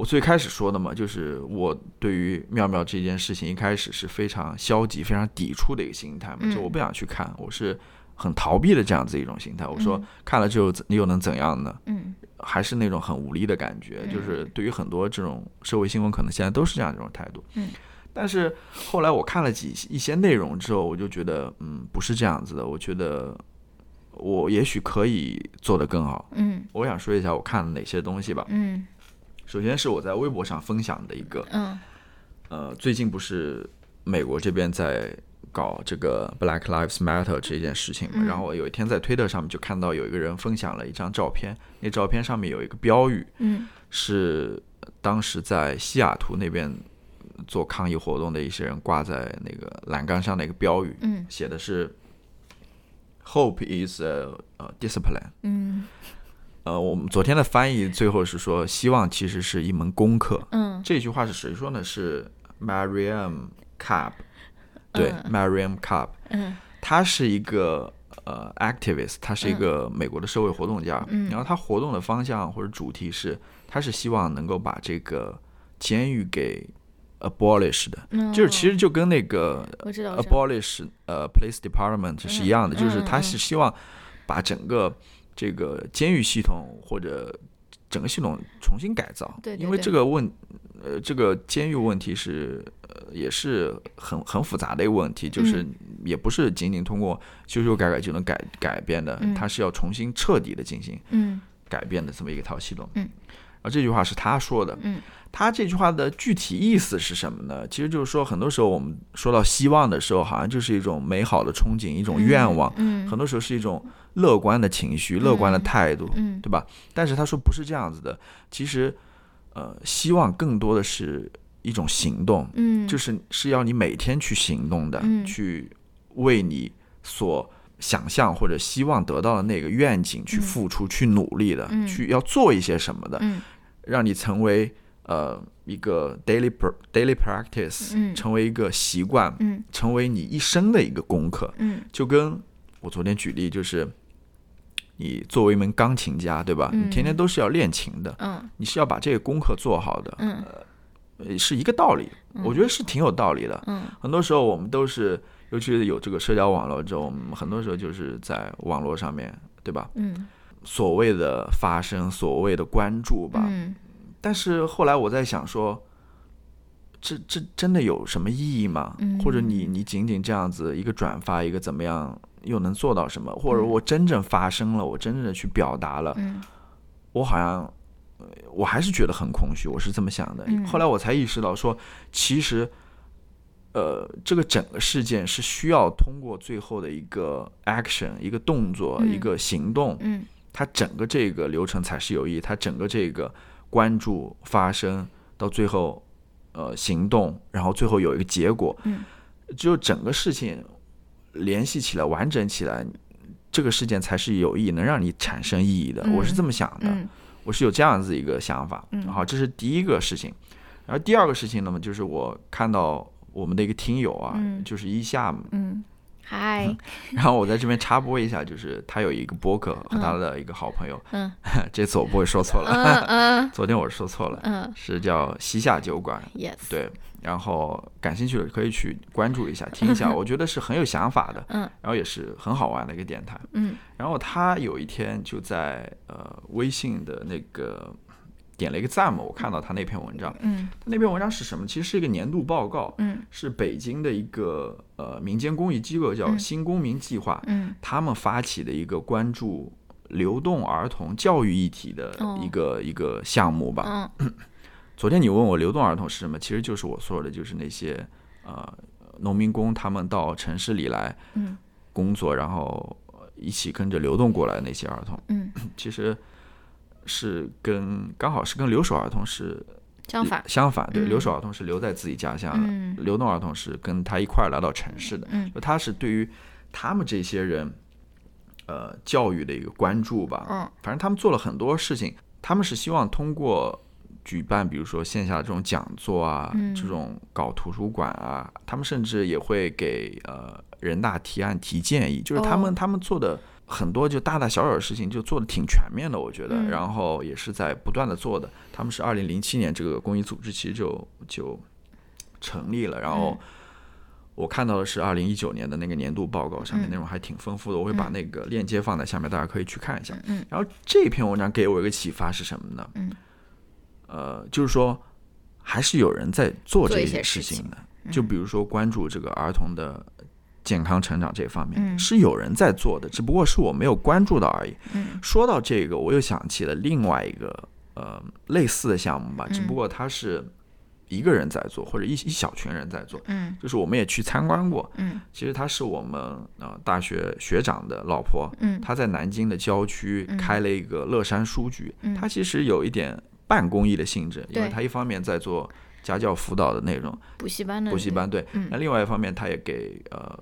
我最开始说的嘛，就是我对于妙妙这件事情一开始是非常消极、非常抵触的一个心态嘛，嗯就我不想去看，我是很逃避的这样子一种心态。我说嗯看了之后怎又能怎样呢？嗯还是那种很无力的感觉，就是对于很多这种社会新闻，可能现在都是这样一种态度。嗯，但是后来我看了几一些内容之后，我就觉得，嗯，不是这样子的。我觉得我也许可以做得更好。嗯我想说一下我看了哪些东西吧。嗯首先是我在微博上分享的一个，嗯。呃，最近不是美国这边在搞这个 Black Lives Matter 这件事情嘛，嗯。然后我有一天在推特上面就看到有一个人分享了一张照片，那照片上面有一个标语，嗯。是当时在西雅图那边做抗议活动的一些人挂在那个栏杆上的一个标语，嗯。写的是 “Hope is a, a discipline”。嗯呃，我们昨天的翻译最后是说，希望其实是一门功课。嗯这句话是谁说呢？是 Mariam Cobb，对、嗯 Mariam Cobb，嗯他是一个呃 activist，他是一个美国的社会活动家。嗯然后他活动的方向或者主题是，他是希望能够把这个监狱给 abolish 的，嗯，就是其实就跟那个 abolish 呃 police department 是一样的，嗯就是他嗯是希望把整个这个监狱系统或者整个系统重新改造，因为对对对这个问呃这个监狱问题是呃也是很很复杂的一个问题，就是嗯也不是仅仅通过修修改改就能改改变的，嗯它是要重新彻底的进行嗯改变的这么一个套系统。嗯，而这句话是他说的。嗯，他这句话的具体意思是什么呢？其实就是说，很多时候我们说到希望的时候，好像就是一种美好的憧憬，一种愿望，嗯很多时候是一种乐观的情绪、乐观的态度，嗯。对吧？但是他说不是这样子的，其实，呃，希望更多的是一种行动，嗯。就是是要你每天去行动的，嗯。去为你所想象或者希望得到的那个愿景去嗯。付出、去努力的，嗯。去要做一些什么的，嗯。让你成为呃一个 daily daily practice，、嗯。成为一个习惯，嗯。成为你一生的一个功课。嗯。就跟我昨天举例，就是你作为一名钢琴家，对吧？嗯你天天都是要练琴的，嗯你是要把这个功课做好的，嗯呃是一个道理。我觉得是挺有道理的。嗯很多时候我们都是，尤其是有这个社交网络之后，我们很多时候就是在网络上面，对吧？嗯所谓的发声，所谓的关注吧。嗯但是后来我在想说，这这真的有什么意义吗？嗯或者你你仅仅这样子一个转发，一个怎么样，又能做到什么？或者嗯我真正发声了，我真正的去表达了，嗯我好像，呃我还是觉得很空虚，我是这么想的。嗯后来我才意识到说，其实，呃，这个整个事件是需要通过最后的一个 action，一个动作，嗯一个行动，嗯它整个这个流程才是有意义，它整个这个关注发生到最后，呃，行动，然后最后有一个结果，嗯只有整个事情联系起来、完整起来，这个事件才是有意义，能让你产生意义的。嗯我是这么想的，嗯我是有这样子一个想法。嗯好，这是第一个事情。然后第二个事情呢嘛，就是我看到我们的一个听友啊，嗯就是一下，嗯，嗨，然后我在这边插播一下，就是他有一个播客和他的一个好朋友，嗯这次我不会说错了，嗯嗯昨天我说错了，嗯是叫西夏酒馆，，yes，对。然后感兴趣的可以去关注一下，听一下，我觉得是很有想法的，嗯然后也是很好玩的一个电台。嗯然后他有一天就在呃微信的那个点了一个赞嘛，我看到他那篇文章，嗯。他那篇文章是什么？其实是一个年度报告，嗯。是北京的一个呃民间公益机构叫嗯。新公民计划，嗯。他们发起的一个关注流动儿童教育议题的哦一个、一个项目吧。嗯。昨天你问我流动儿童是什么，其实就是我说的，就是那些呃农民工他们到城市里来嗯。工作，然后呃一起跟着流动过来的那些儿童，嗯，其实是跟刚好是跟留守儿童是相反，相反，对，嗯。留守儿童是留在自己家乡的，嗯。流动儿童是跟他一块儿来到城市的，嗯。就他是对于他们这些人，呃，教育的一个关注吧。嗯。反正他们做了很多事情，他们是希望通过举办，比如说线下这种讲座啊，嗯。这种搞图书馆啊，他们甚至也会给呃人大提案提建议，就是他们、哦。他们做的。很多就大大小小的事情就做的挺全面的，我觉得，嗯。然后也是在不断的做的。他们是二零零七年这个公益组织其实就就成立了，然后嗯。我看到的是二零一九年的那个年度报告，上面嗯内容还挺丰富的，我会把那个链接放在下面，大家可以去看一下。嗯然后这篇文章给我一个启发是什么呢？嗯，呃，就是说还是有人在做这些事情的，就比如说关注这个儿童的健康成长这方面，嗯。是有人在做的，只不过是我没有关注到而已。嗯。说到这个，我又想起了另外一个呃类似的项目吧，只不嗯过它是一个人在做，或者一一小群人在做。嗯。就是我们也去参观过，嗯。其实他是我们呃大学学长的老婆，嗯。他在南京的郊区嗯。开了一个乐山书局，嗯。他其实有一点半公益的性质，因为他一方面在做家教辅导的内容，补习班的补习班对，嗯。那另外一方面，他也给呃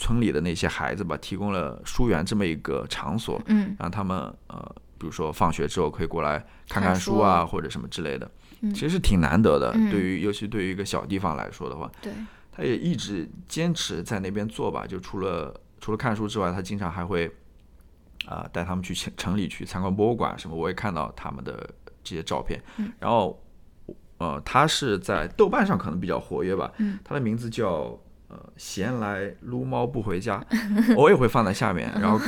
村里的那些孩子吧提供了书园这么一个场所，嗯。让他们呃比如说放学之后可以过来看看看书啊。书或者什么之类的，嗯。其实是挺难得的，嗯。对于尤其对于一个小地方来说的话。对。他也一直坚持在那边做吧，就除了除了看书之外，他经常还会啊、带他们去城城里去参观博物馆什么，我也看到他们的这些照片。嗯。然后呃，他是在豆瓣上可能比较活跃吧，嗯。他的名字叫呃闲来撸猫不回家，我也会放在下面，然后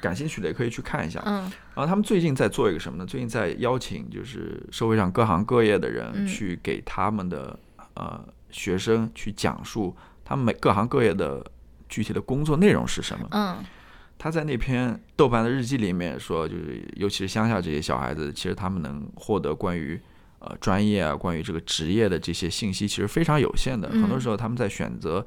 感兴趣的也可以去看一下。嗯然后他们最近在做一个什么呢？最近在邀请就是社会上各行各业的人嗯去给他们的、呃学生去讲述他们每各行各业的具体的工作内容是什么。嗯他在那篇豆瓣的日记里面说，就是尤其是乡下这些小孩子，其实他们能获得关于呃专业啊、关于这个职业的这些信息，其实非常有限的。很多嗯时候他们在选择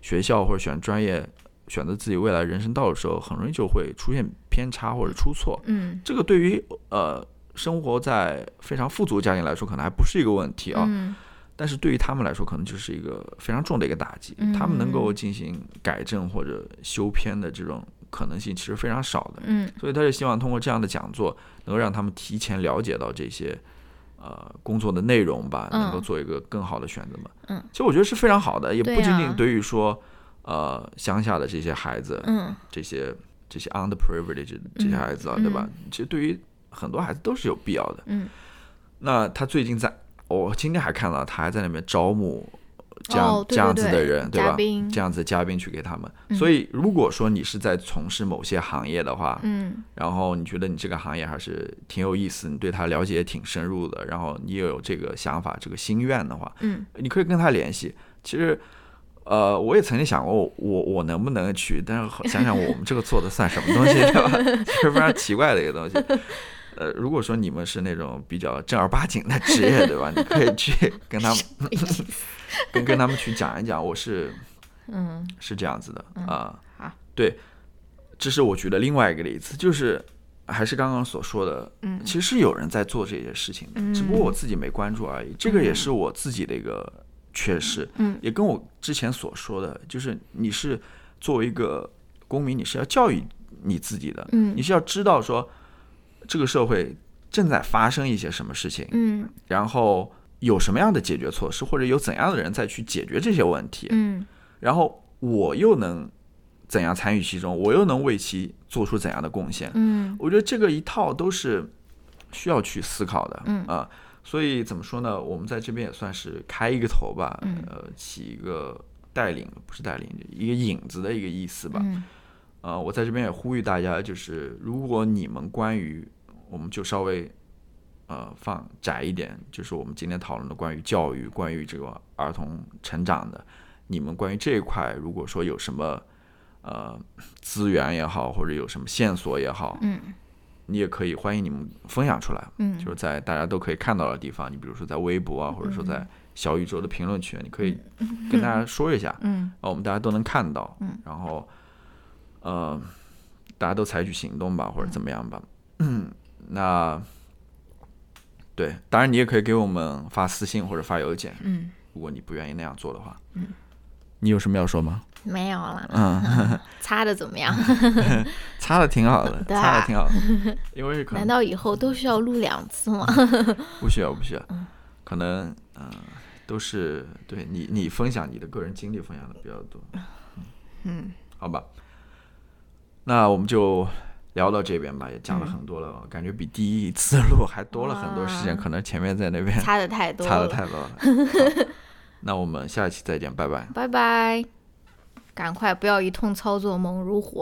学校或者选专业、选择自己未来人生道路的时候，很容易就会出现偏差或者出错。嗯这个对于呃生活在非常富足家庭来说，可能还不是一个问题啊。嗯但是对于他们来说，可能就是一个非常重的一个打击。他们能够进行改正或者修偏的这种可能性，其实非常少的。嗯所以他是希望通过这样的讲座，能够让他们提前了解到这些呃工作的内容吧，嗯能够做一个更好的选择嘛。嗯，其实我觉得是非常好的，也不仅仅啊对于说呃乡下的这些孩子，嗯这些这些 underprivileged 这些孩子啊，嗯对吧？其实对于很多孩子都是有必要的。嗯那他最近在，我今天还看到他还在那边招募这样、这样子的人，对吧？这样子的嘉宾去给他们。嗯所以如果说你是在从事某些行业的话，嗯然后你觉得你这个行业还是挺有意思，你对他了解也挺深入的，然后你也有这个想法、这个心愿的话，嗯你可以跟他联系。其实。呃，我也曾经想过我，我我能不能去？但是想想我们这个做的算什么东西，对吧？是非常奇怪的一个东西。呃，如果说你们是那种比较正儿八经的职业，对吧？你可以去跟他们 跟跟他们去讲一讲，我是嗯。是这样子的啊、好。对，这是我举的另外一个例子，就是还是刚刚所说的，嗯。其实是有人在做这些事情的，只不过我自己没关注而已。这个也是我自己的一个缺失，嗯。也跟我之前所说的，就是你是作为一个公民，你是要教育你自己的，嗯。你是要知道说这个社会正在发生一些什么事情，嗯。然后有什么样的解决措施，或者有怎样的人再去解决这些问题，嗯。然后我又能怎样参与其中，我又能为其做出怎样的贡献？嗯。我觉得这个一套都是需要去思考的，嗯。啊，所以怎么说呢？我们在这边也算是开一个头吧，嗯。呃，起一个带领，不是带领，一个引子的一个意思吧。嗯。呃，我在这边也呼吁大家，就是如果你们关于，我们就稍微呃放窄一点，就是我们今天讨论的关于教育、关于这个儿童成长的，你们关于这一块，如果说有什么呃资源也好，或者有什么线索也好，嗯。你也可以欢迎你们分享出来，嗯。就是在大家都可以看到的地方，你比如说在微博啊，或者说在小宇宙的评论区，你可以跟大家说一下，嗯。啊，我们大家都能看到，嗯，然后，呃，大家都采取行动吧，或者怎么样吧，嗯，那，对，当然你也可以给我们发私信或者发邮件，嗯，如果你不愿意那样做的话，嗯，你有什么要说吗？没有了，嗯，擦的怎么样？擦的挺好的，擦的挺好的，因为可能难道以后都需要录两次吗？不需要不需要，可能嗯、呃都是对你你分享你的个人经历分享的比较多，嗯好吧，那我们就聊到这边吧，也讲了嗯很多了，感觉比第一次录还多了很多时间，可能前面在那边差的太多了，擦的太多了。好那我们下期再见，拜拜。拜拜，赶快不要一通操作猛如虎。